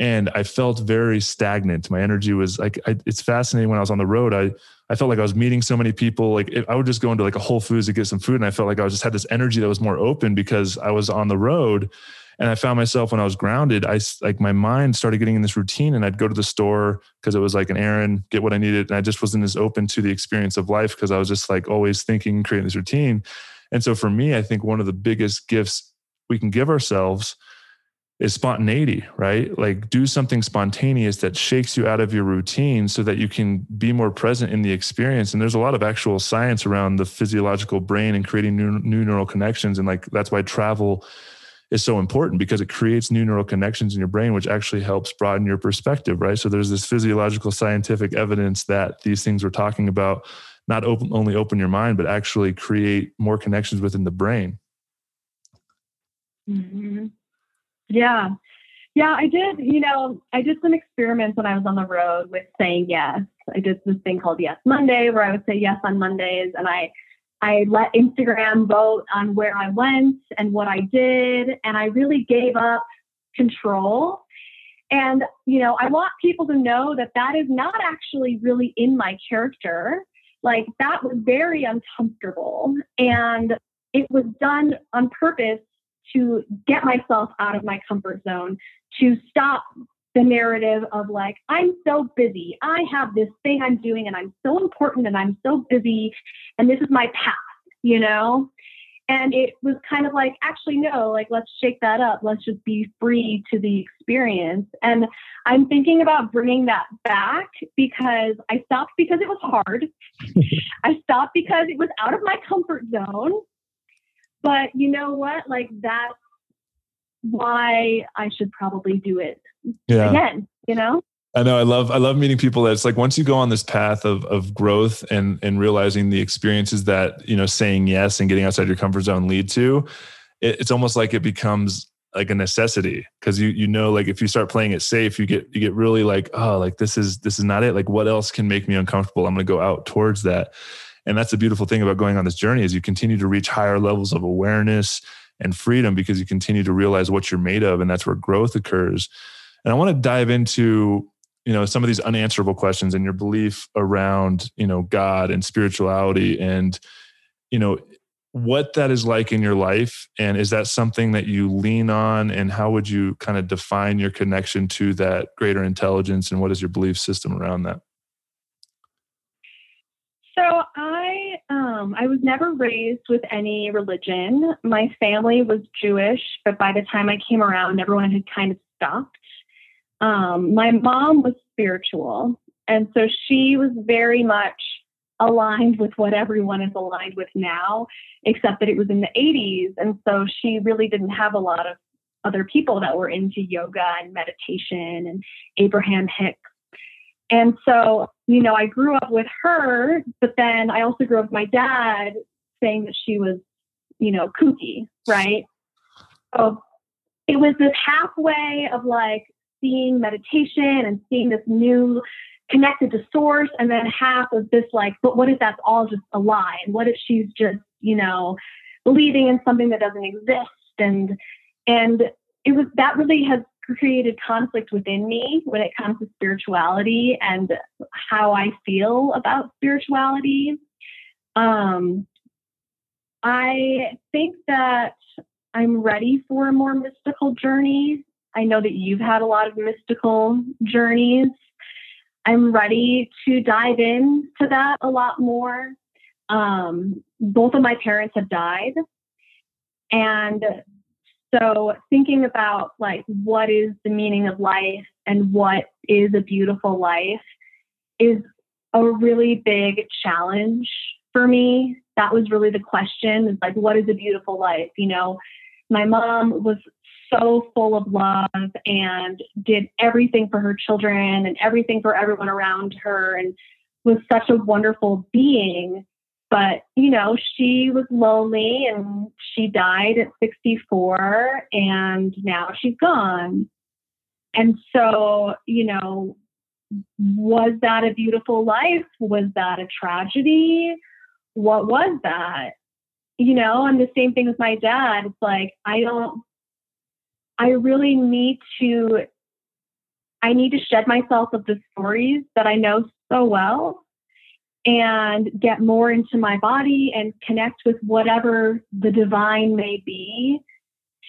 and I felt very stagnant. My energy was like, I, it's fascinating when I was on the road. I, I felt like I was meeting so many people. Like I would just go into like a Whole Foods to get some food, and I felt like I just had this energy that was more open because I was on the road. And I found myself when I was grounded, I like my mind started getting in this routine, and I'd go to the store because it was like an errand, get what I needed, and I just wasn't as open to the experience of life because I was just like always thinking, creating this routine. And so for me, I think one of the biggest gifts we can give ourselves is spontaneity, right? Like do something spontaneous that shakes you out of your routine so that you can be more present in the experience. And there's a lot of actual science around the physiological brain and creating new, new neural connections. And like that's why travel is so important because it creates new neural connections in your brain, which actually helps broaden your perspective, right? So there's this physiological scientific evidence that these things we're talking about not open, only open your mind, but actually create more connections within the brain. Mm-hmm. Yeah. Yeah, I did. You know, I did some experiments when I was on the road with saying yes. I did this thing called Yes Monday where I would say yes on Mondays and I I let Instagram vote on where I went and what I did and I really gave up control. And you know, I want people to know that that is not actually really in my character. Like that was very uncomfortable and it was done on purpose to get myself out of my comfort zone, to stop the narrative of like, I'm so busy. I have this thing I'm doing and I'm so important and I'm so busy and this is my path, you know? And it was kind of like, actually, no, like, let's shake that up. Let's just be free to the experience. And I'm thinking about bringing that back because I stopped because it was hard. I stopped because it was out of my comfort zone. But you know what? Like that's why I should probably do it yeah. again, you know? I know I love I love meeting people that's like once you go on this path of of growth and and realizing the experiences that, you know, saying yes and getting outside your comfort zone lead to, it, it's almost like it becomes like a necessity because you you know like if you start playing it safe you get you get really like oh like this is this is not it like what else can make me uncomfortable i'm going to go out towards that and that's the beautiful thing about going on this journey is you continue to reach higher levels of awareness and freedom because you continue to realize what you're made of and that's where growth occurs. And i want to dive into you know some of these unanswerable questions and your belief around you know god and spirituality and you know what that is like in your life. And is that something that you lean on? And how would you kind of define your connection to that greater intelligence? And what is your belief system around that so I um, I was never raised with any religion. My family was Jewish, but by the time I came around, everyone had kind of stopped. Um, my mom was spiritual, and so she was very much aligned with what everyone is aligned with now, except that it was in the 80s, and so she really didn't have a lot of other people that were into yoga and meditation and Abraham Hicks and so, you know, I grew up with her, but then I also grew up with my dad saying that she was, you know, kooky, right? So it was this halfway of like seeing meditation and seeing this new connected to source, and then half of this like, but what if that's all just a lie? And what if she's just, you know, believing in something that doesn't exist? And and it was that really has created conflict within me when it comes to spirituality and how I feel about spirituality. Um, I think that I'm ready for a more mystical journey. I know that you've had a lot of mystical journeys. I'm ready to dive into that a lot more. Um, both of my parents have died. And so thinking about like what is the meaning of life and what is a beautiful life is a really big challenge for me. That was really the question is like, what is a beautiful life? You know, my mom was so full of love and did everything for her children and everything for everyone around her and was such a wonderful being. But, you know, she was lonely and she died at 64 and now she's gone. And so, you know, was that a beautiful life? Was that a tragedy? What was that? You know, and the same thing with my dad. It's like, I don't, I really need to, I need to shed myself of the stories that I know so well and get more into my body and connect with whatever the divine may be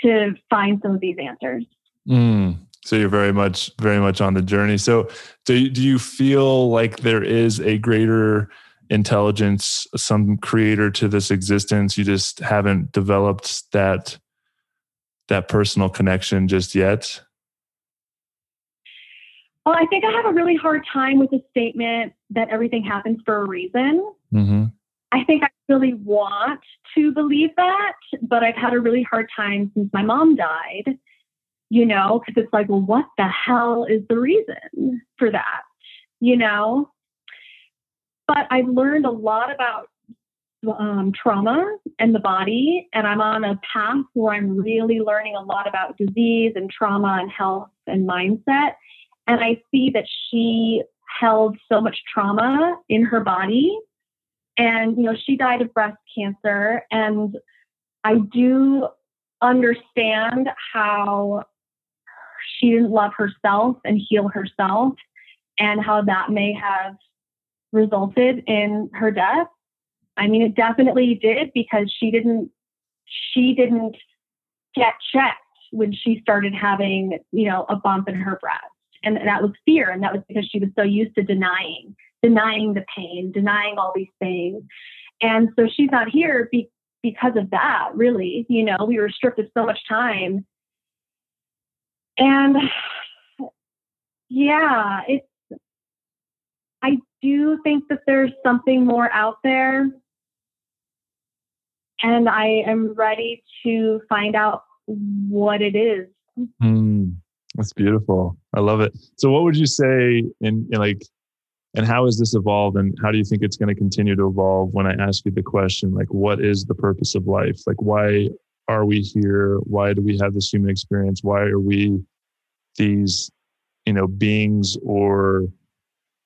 to find some of these answers. Mm. So you're very much, very much on the journey. So, do you, do you feel like there is a greater intelligence, some creator to this existence? You just haven't developed that that personal connection just yet. Well, I think I have a really hard time with the statement that everything happens for a reason. Mm-hmm. I think I really want to believe that, but I've had a really hard time since my mom died, you know, because it's like, well, what the hell is the reason for that, you know? But I've learned a lot about um, trauma and the body, and I'm on a path where I'm really learning a lot about disease and trauma and health and mindset. And I see that she held so much trauma in her body. And, you know, she died of breast cancer. And I do understand how she didn't love herself and heal herself, and how that may have resulted in her death. I mean, it definitely did because she didn't she didn't get checked when she started having, you know, a bump in her breast and that was fear and that was because she was so used to denying denying the pain denying all these things. And so she's not here be, because of that really. You know we were stripped of so much time. And yeah it's i do think that there's something more out there. And i am ready to find out what it is. Mm. That's beautiful. I love it. So, what would you say in, in like, and how has this evolved, and how do you think it's going to continue to evolve? When I ask you the question, like, what is the purpose of life? Like, why are we here? Why do we have this human experience? Why are we these, you know, beings or,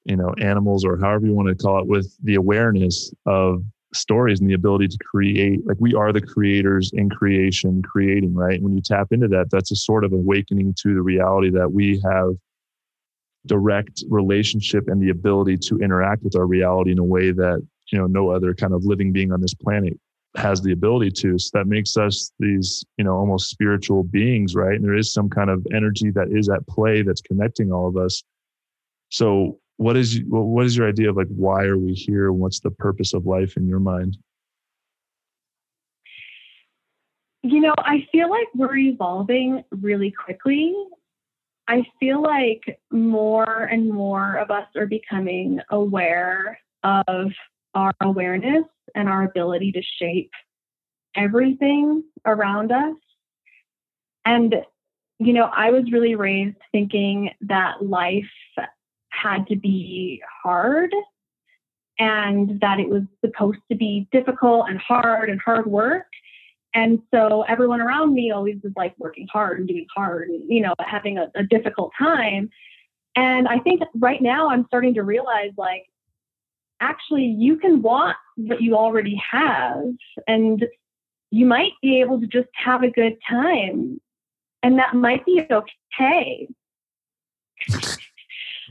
you know, animals or however you want to call it, with the awareness of stories and the ability to create like we are the creators in creation creating right? When you tap into that that's a sort of awakening to the reality that we have direct relationship and the ability to interact with our reality in a way that you know no other kind of living being on this planet has the ability to. So that makes us these you know almost spiritual beings right? And there is some kind of energy that is at play that's connecting all of us. So what is what is your idea of like why are we here? What's the purpose of life in your mind? You know i feel like we're evolving really quickly. I feel like more and more of us are becoming aware of our awareness and our ability to shape everything around us. And you know i was really raised thinking that life had to be hard and that it was supposed to be difficult and hard and hard work. And so everyone around me always was like working hard and doing hard and, you know, having a, a difficult time. And I think right now I'm starting to realize like, actually, you can want what you already have and you might be able to just have a good time. And that might be okay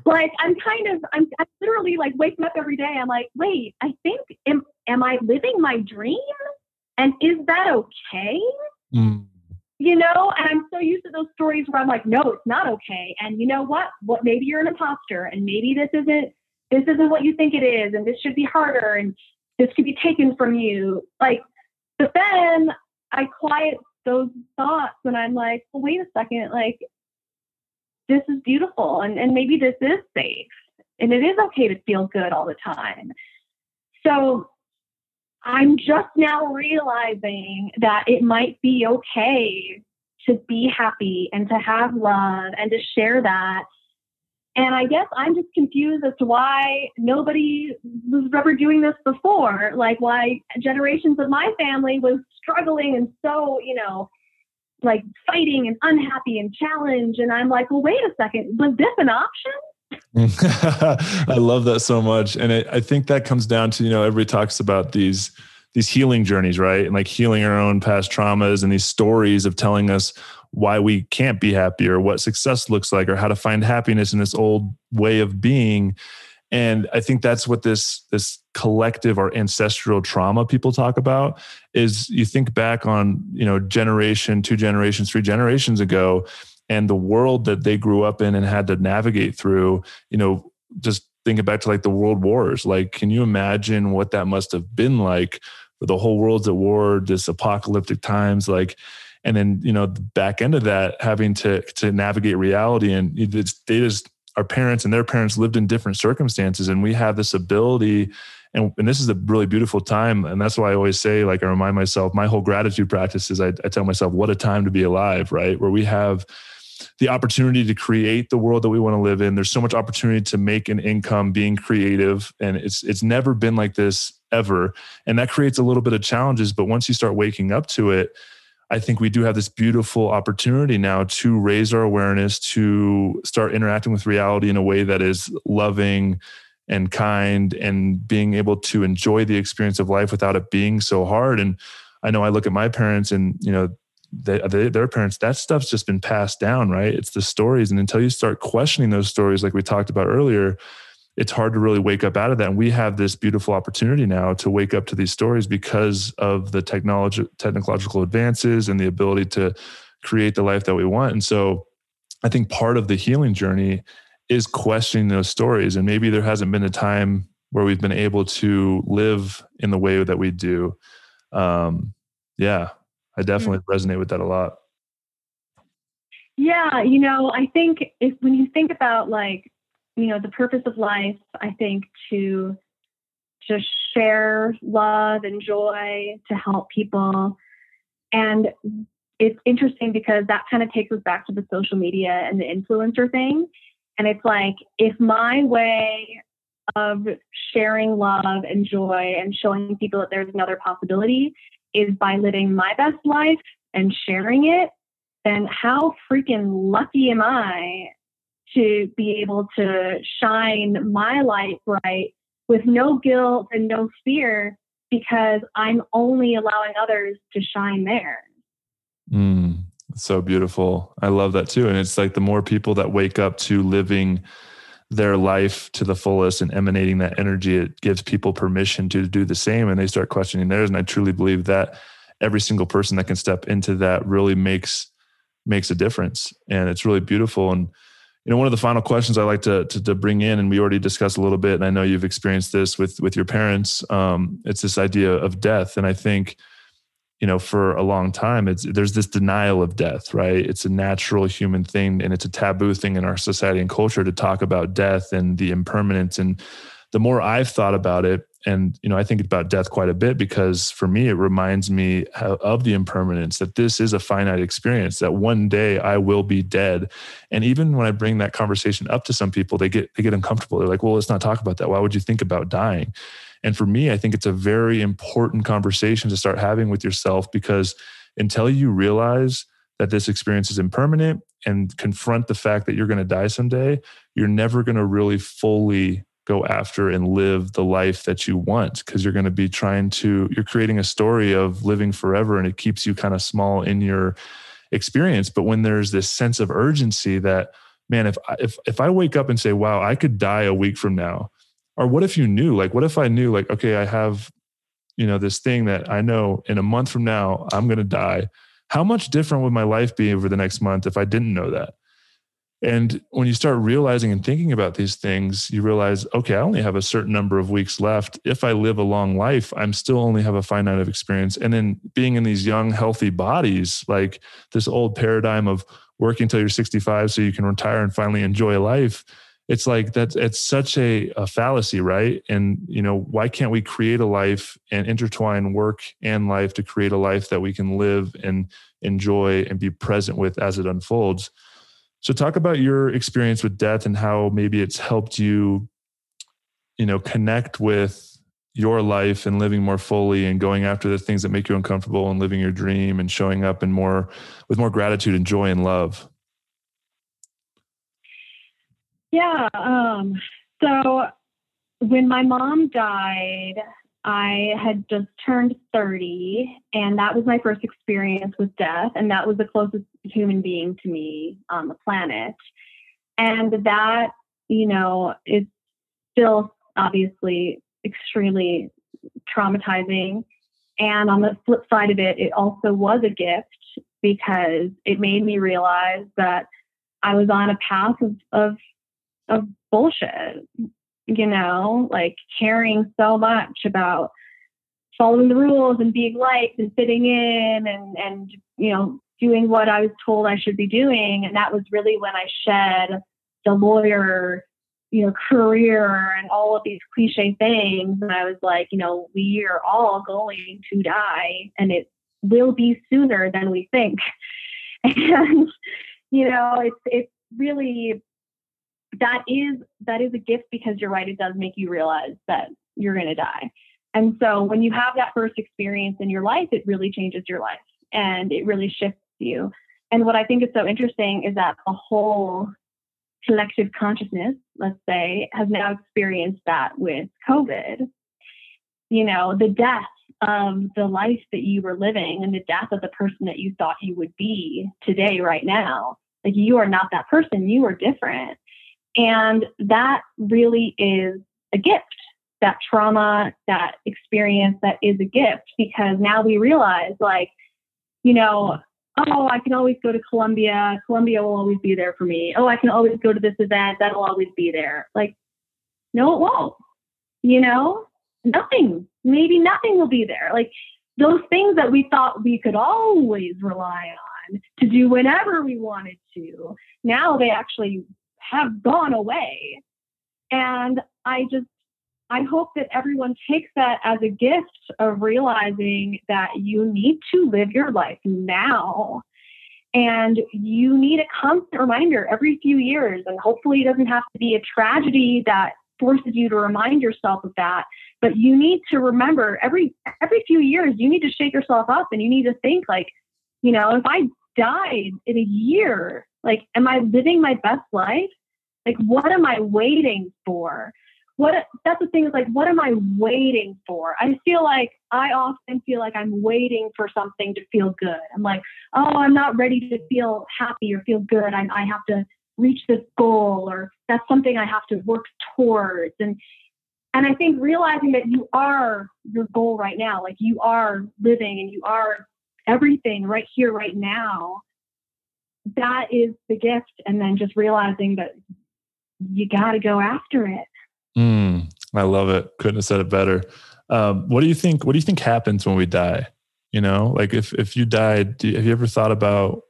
like I'm kind of I'm, I'm literally like waking up every day. I'm like, wait, I think am am I living my dream? And is that okay? Mm. You know, and I'm so used to those stories where I'm like, no, it's not okay. And you know what? What maybe you're an imposter and maybe this isn't this isn't what you think it is, and this should be harder and this could be taken from you. Like, but then I quiet those thoughts and I'm like, well, wait a second, like this is beautiful and, and maybe this is safe and it is okay to feel good all the time. So I'm just now realizing that it might be okay to be happy and to have love and to share that. And I guess I'm just confused as to why nobody was ever doing this before. Like why generations of my family was struggling and so, you know, like fighting and unhappy and challenged. And I'm like, well, wait a second, was this an option? I love that so much. And it, I think that comes down to, you know, everybody talks about these these healing journeys, right? And like healing our own past traumas and these stories of telling us why we can't be happy or what success looks like or how to find happiness in this old way of being. And i think that's what this this collective or ancestral trauma people talk about is you think back on you know generation two generations three generations ago and the world that they grew up in and had to navigate through you know just thinking back to like the world wars. Like can you imagine what that must have been like for the whole world's at war this apocalyptic times like and then you know the back end of that having to to navigate reality and they just our parents and their parents lived in different circumstances and we have this ability and, and this is a really beautiful time and that's why i always say like i remind myself my whole gratitude practice is I, I tell myself what a time to be alive right? Where we have the opportunity to create the world that we want to live in. There's so much opportunity to make an income being creative and it's it's never been like this ever and that creates a little bit of challenges but once you start waking up to it I think we do have this beautiful opportunity now to raise our awareness, to start interacting with reality in a way that is loving and kind and being able to enjoy the experience of life without it being so hard. And I know I look at my parents and, you know, they, they, their parents, that stuff's just been passed down, right? It's the stories. And until you start questioning those stories, like we talked about earlier, it's hard to really wake up out of that. And we have this beautiful opportunity now to wake up to these stories because of the technology, technological advances and the ability to create the life that we want. And so I think part of the healing journey is questioning those stories. And maybe there hasn't been a time where we've been able to live in the way that we do. Um, yeah, I definitely mm-hmm. resonate with that a lot. Yeah, you know, I think if when you think about like you know, the purpose of life, I think, to just share love and joy to help people. And it's interesting because that kind of takes us back to the social media and the influencer thing. And it's like, if my way of sharing love and joy and showing people that there's another possibility is by living my best life and sharing it, then how freaking lucky am I to be able to shine my light bright with no guilt and no fear because I'm only allowing others to shine there. Mm, so beautiful. I love that too. And it's like the more people that wake up to living their life to the fullest and emanating that energy, it gives people permission to do the same and they start questioning theirs. And I truly believe that every single person that can step into that really makes makes a difference. And it's really beautiful. And you know one of the final questions i like to, to, to bring in and we already discussed a little bit and i know you've experienced this with with your parents um, it's this idea of death. And i think you know for a long time it's there's this denial of death right? It's a natural human thing and it's a taboo thing in our society and culture to talk about death and the impermanence. And the more i've thought about it and you know i think about death quite a bit because for me it reminds me of the impermanence that this is a finite experience that one day i will be dead. And even when i bring that conversation up to some people they get they get uncomfortable. They're like well let's not talk about that. Why would you think about dying? And for me i think it's a very important conversation to start having with yourself because until you realize that this experience is impermanent and confront the fact that you're going to die someday you're never going to really fully go after and live the life that you want because you're going to be trying to you're creating a story of living forever and it keeps you kind of small in your experience. But when there's this sense of urgency that man if if if I wake up and say wow I could die a week from now or what if you knew? Like what if I knew like okay I have you know this thing that I know in a month from now I'm going to die. How much different would my life be over the next month if I didn't know that and when you start realizing and thinking about these things, you realize, okay, I only have a certain number of weeks left. If I live a long life, I'm still only have a finite of experience. And then being in these young, healthy bodies, like this old paradigm of working until you're 65 so you can retire and finally enjoy life. It's like that's it's such a, a fallacy, right? And you know, why can't we create a life and intertwine work and life to create a life that we can live and enjoy and be present with as it unfolds? So talk about your experience with death and how maybe it's helped you, you know, connect with your life and living more fully and going after the things that make you uncomfortable and living your dream and showing up and more with more gratitude and joy and love. Yeah. Um, so when my mom died, I had just turned 30, and that was my first experience with death. And that was the closest human being to me on the planet. And that, you know, is still obviously extremely traumatizing. And on the flip side of it, it also was a gift because it made me realize that I was on a path of, of, of bullshit, you know, like caring so much about following the rules and being liked and fitting in and, and, you know, doing what I was told I should be doing. And that was really when I shed the lawyer, you know, career and all of these cliche things. And I was like, you know, we are all going to die and it will be sooner than we think. And, you know, it's, it's really, that is, that is a gift because you're right. It does make you realize that you're going to die. And so when you have that first experience in your life, it really changes your life and it really shifts you. And what I think is so interesting is that the whole collective consciousness, let's say, has now experienced that with COVID. You know, the death of the life that you were living and the death of the person that you thought you would be today, right now. Like you are not that person, you are different. And that really is a gift. That trauma, that experience, that is a gift because now we realize, like, you know, oh, I can always go to Colombia. Colombia will always be there for me. Oh, I can always go to this event. That'll always be there. Like, no, it won't. You know, nothing. Maybe nothing will be there. Like those things that we thought we could always rely on to do whenever we wanted to, now they actually have gone away. And I just I hope that everyone takes that as a gift of realizing that you need to live your life now. And you need a constant reminder every few years. And hopefully, it doesn't have to be a tragedy that forces you to remind yourself of that. But you need to remember every every few years, you need to shake yourself up and you need to think like, you know, if I died in a year, like, am I living my best life? Like, what am I waiting for? what that's the thing is like what am i waiting for i feel like i often feel like i'm waiting for something to feel good i'm like oh i'm not ready to feel happy or feel good i, I have to reach this goal or that's something i have to work towards and and i think realizing that you are your goal right now like you are living and you are everything right here right now that is the gift and then just realizing that you got to go after it Mm, I love it. Couldn't have said it better. Um, what do you think? What do you think happens when we die? You know, like if if you died, you, have you ever thought about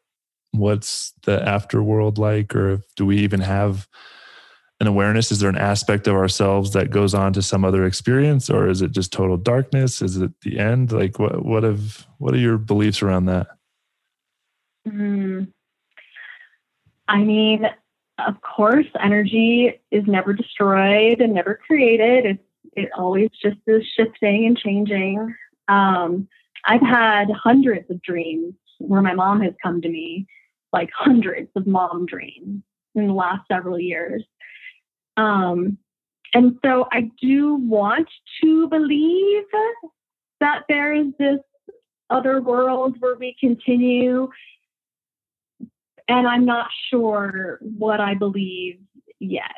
what's the afterworld like, or if, do we even have an awareness? Is there an aspect of ourselves that goes on to some other experience, or is it just total darkness? Is it the end? Like what what have what are your beliefs around that? Mm. I mean, of course, energy is never destroyed and never created. It's it always just is shifting and changing. Um, I've had hundreds of dreams where my mom has come to me, like hundreds of mom dreams in the last several years. Um, and so I do want to believe that there is this other world where we continue and I'm not sure what I believe yet.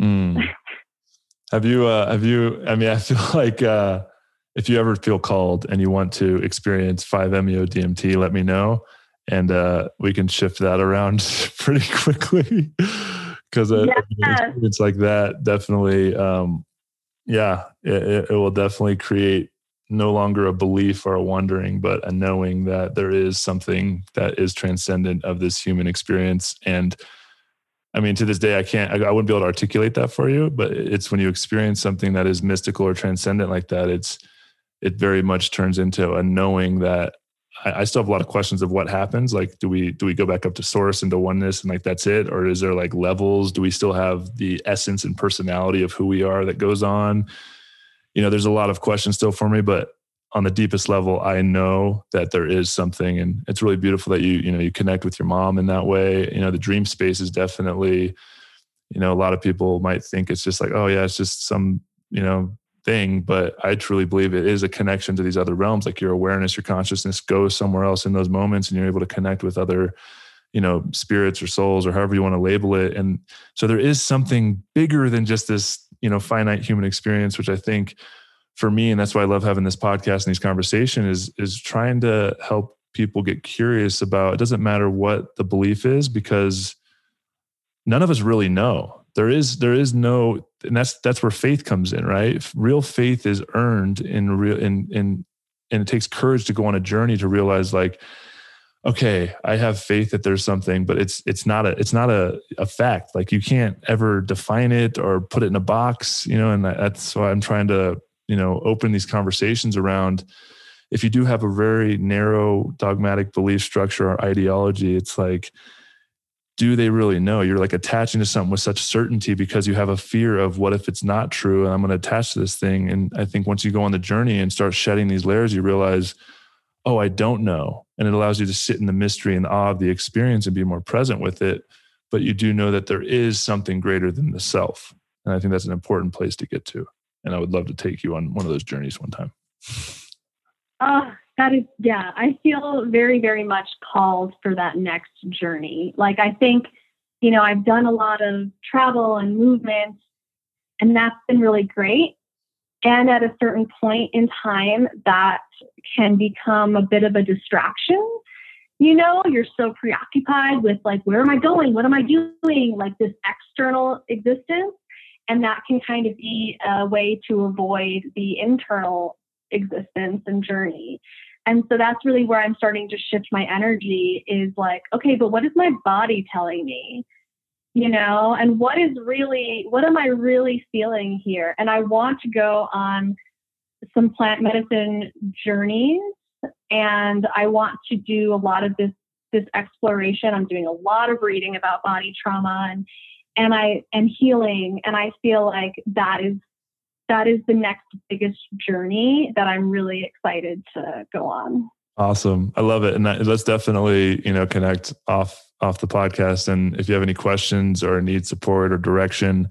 Mm. have you? Uh, have you? I mean, I feel like uh, if you ever feel called and you want to experience 5-MeO DMT, let me know, and uh, we can shift that around pretty quickly. Because uh, yeah. experience like that definitely, um, yeah, it, it will definitely create no longer a belief or a wondering, but a knowing that there is something that is transcendent of this human experience. And I mean, to this day, I can't, I, I wouldn't be able to articulate that for you, but it's when you experience something that is mystical or transcendent like that, it's, it very much turns into a knowing that I, I still have a lot of questions of what happens. Like, do we, do we go back up to source into oneness and like that's it? Or is there like levels? Do we still have the essence and personality of who we are that goes on? You know, there's a lot of questions still for me, but on the deepest level, I know that there is something, and it's really beautiful that you, you know, you connect with your mom in that way. You know, the dream space is definitely, you know, a lot of people might think it's just like, oh yeah, it's just some, you know, thing, but I truly believe it is a connection to these other realms. Like your awareness, your consciousness goes somewhere else in those moments, and you're able to connect with other you know spirits or souls or however you want to label it and so there is something bigger than just this you know finite human experience which i think for me and that's why i love having this podcast and these conversations is is trying to help people get curious about it doesn't matter what the belief is because none of us really know. There is there is no and that's that's where faith comes in right? Real faith is earned in real in in and it takes courage to go on a journey to realize like okay i have faith that there's something but it's it's not a it's not a, a fact. Like you can't ever define it or put it in a box you know and that's why i'm trying to you know open these conversations around if you do have a very narrow dogmatic belief structure or ideology it's like do they really know? You're like attaching to something with such certainty because you have a fear of what if it's not true and i'm going to attach to this thing. And i think once you go on the journey and start shedding these layers you realize oh, I don't know. And it allows you to sit in the mystery and awe of the experience and be more present with it. But you do know that there is something greater than the self. And I think that's an important place to get to. And I would love to take you on one of those journeys one time. Oh, that is, yeah, I feel very, very much called for that next journey. Like, I think, you know, I've done a lot of travel and movement, and that's been really great. And at a certain point in time, that can become a bit of a distraction. You know, you're so preoccupied with, like, where am I going? What am I doing? Like this external existence. And that can kind of be a way to avoid the internal existence and journey. And so that's really where I'm starting to shift my energy is like, okay, but what is my body telling me? You know, and what is really, what am I really feeling here? And I want to go on some plant medicine journeys and I want to do a lot of this this exploration. I'm doing a lot of reading about body trauma and and I and healing and I feel like that is that is the next biggest journey that I'm really excited to go on. Awesome. I love it. And that, let's definitely, you know, connect off off the podcast. And if you have any questions or need support or direction,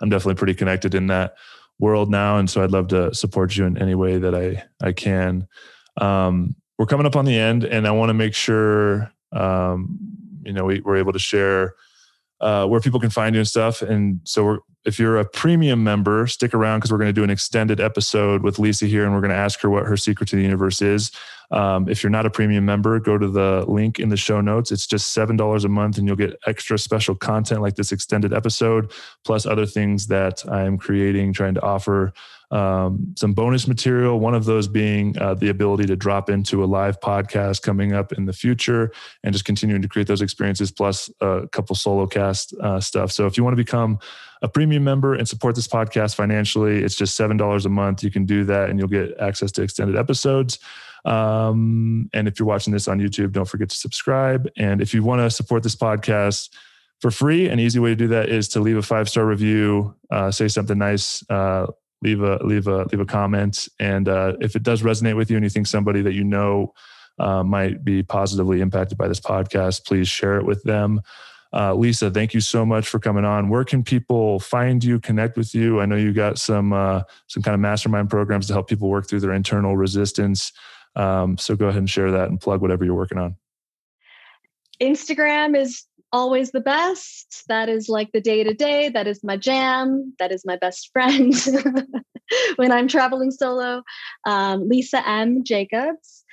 I'm definitely pretty connected in that world now. And so I'd love to support you in any way that I I can. Um, we're coming up on the end, and I want to make sure um, you know we, we're able to share uh, where people can find you and stuff. And so if you're a premium member, stick around because we're going to do an extended episode with Lisa here, and we're going to ask her what her secret to the universe is. Um, if you're not a premium member, go to the link in the show notes. It's just seven dollars a month, and you'll get extra special content like this extended episode, plus other things that I am creating, trying to offer um, some bonus material. One of those being uh, the ability to drop into a live podcast coming up in the future, and just continuing to create those experiences, plus a couple solo cast uh, stuff. So if you want to become a premium member and support this podcast financially, it's just $7 a month. You can do that and you'll get access to extended episodes. Um, and if you're watching this on YouTube, don't forget to subscribe. And if you want to support this podcast for free, an easy way to do that is to leave a five star review, uh, say something nice, uh, leave a leave a leave a comment. And uh, if it does resonate with you and you think somebody that you know uh, might be positively impacted by this podcast, please share it with them. Uh, Lisa, thank you so much for coming on. Where can people find you, connect with you? I know you got some uh, some kind of mastermind programs to help people work through their internal resistance. Um, so go ahead and share that and plug whatever you're working on. Instagram is always the best. That is like the day to day. That is my jam. That is my best friend when I'm traveling solo. Um, Lisa M. Jacobs.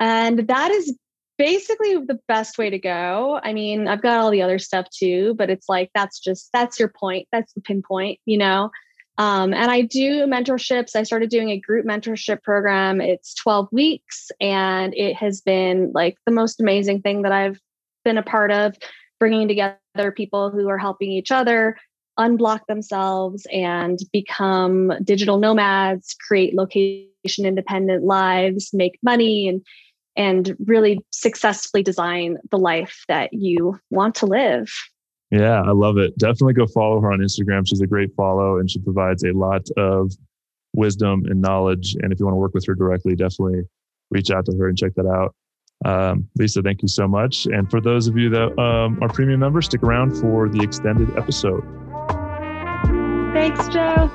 And that is basically the best way to go. I mean, I've got all the other stuff too, but it's like that's just that's your point. That's the pinpoint, you know. Um, and I do mentorships. I started doing a group mentorship program. It's 12 weeks, and it has been like the most amazing thing that I've been a part of, bringing together people who are helping each other unblock themselves and become digital nomads, create location independent lives, make money, and and really successfully design the life that you want to live. Yeah, I love it. Definitely go follow her on Instagram. She's a great follow and she provides a lot of wisdom and knowledge. And if you want to work with her directly, definitely reach out to her and check that out. Um, Lisa, thank you so much. And for those of you that um, are premium members, stick around for the extended episode. Thanks, Joe.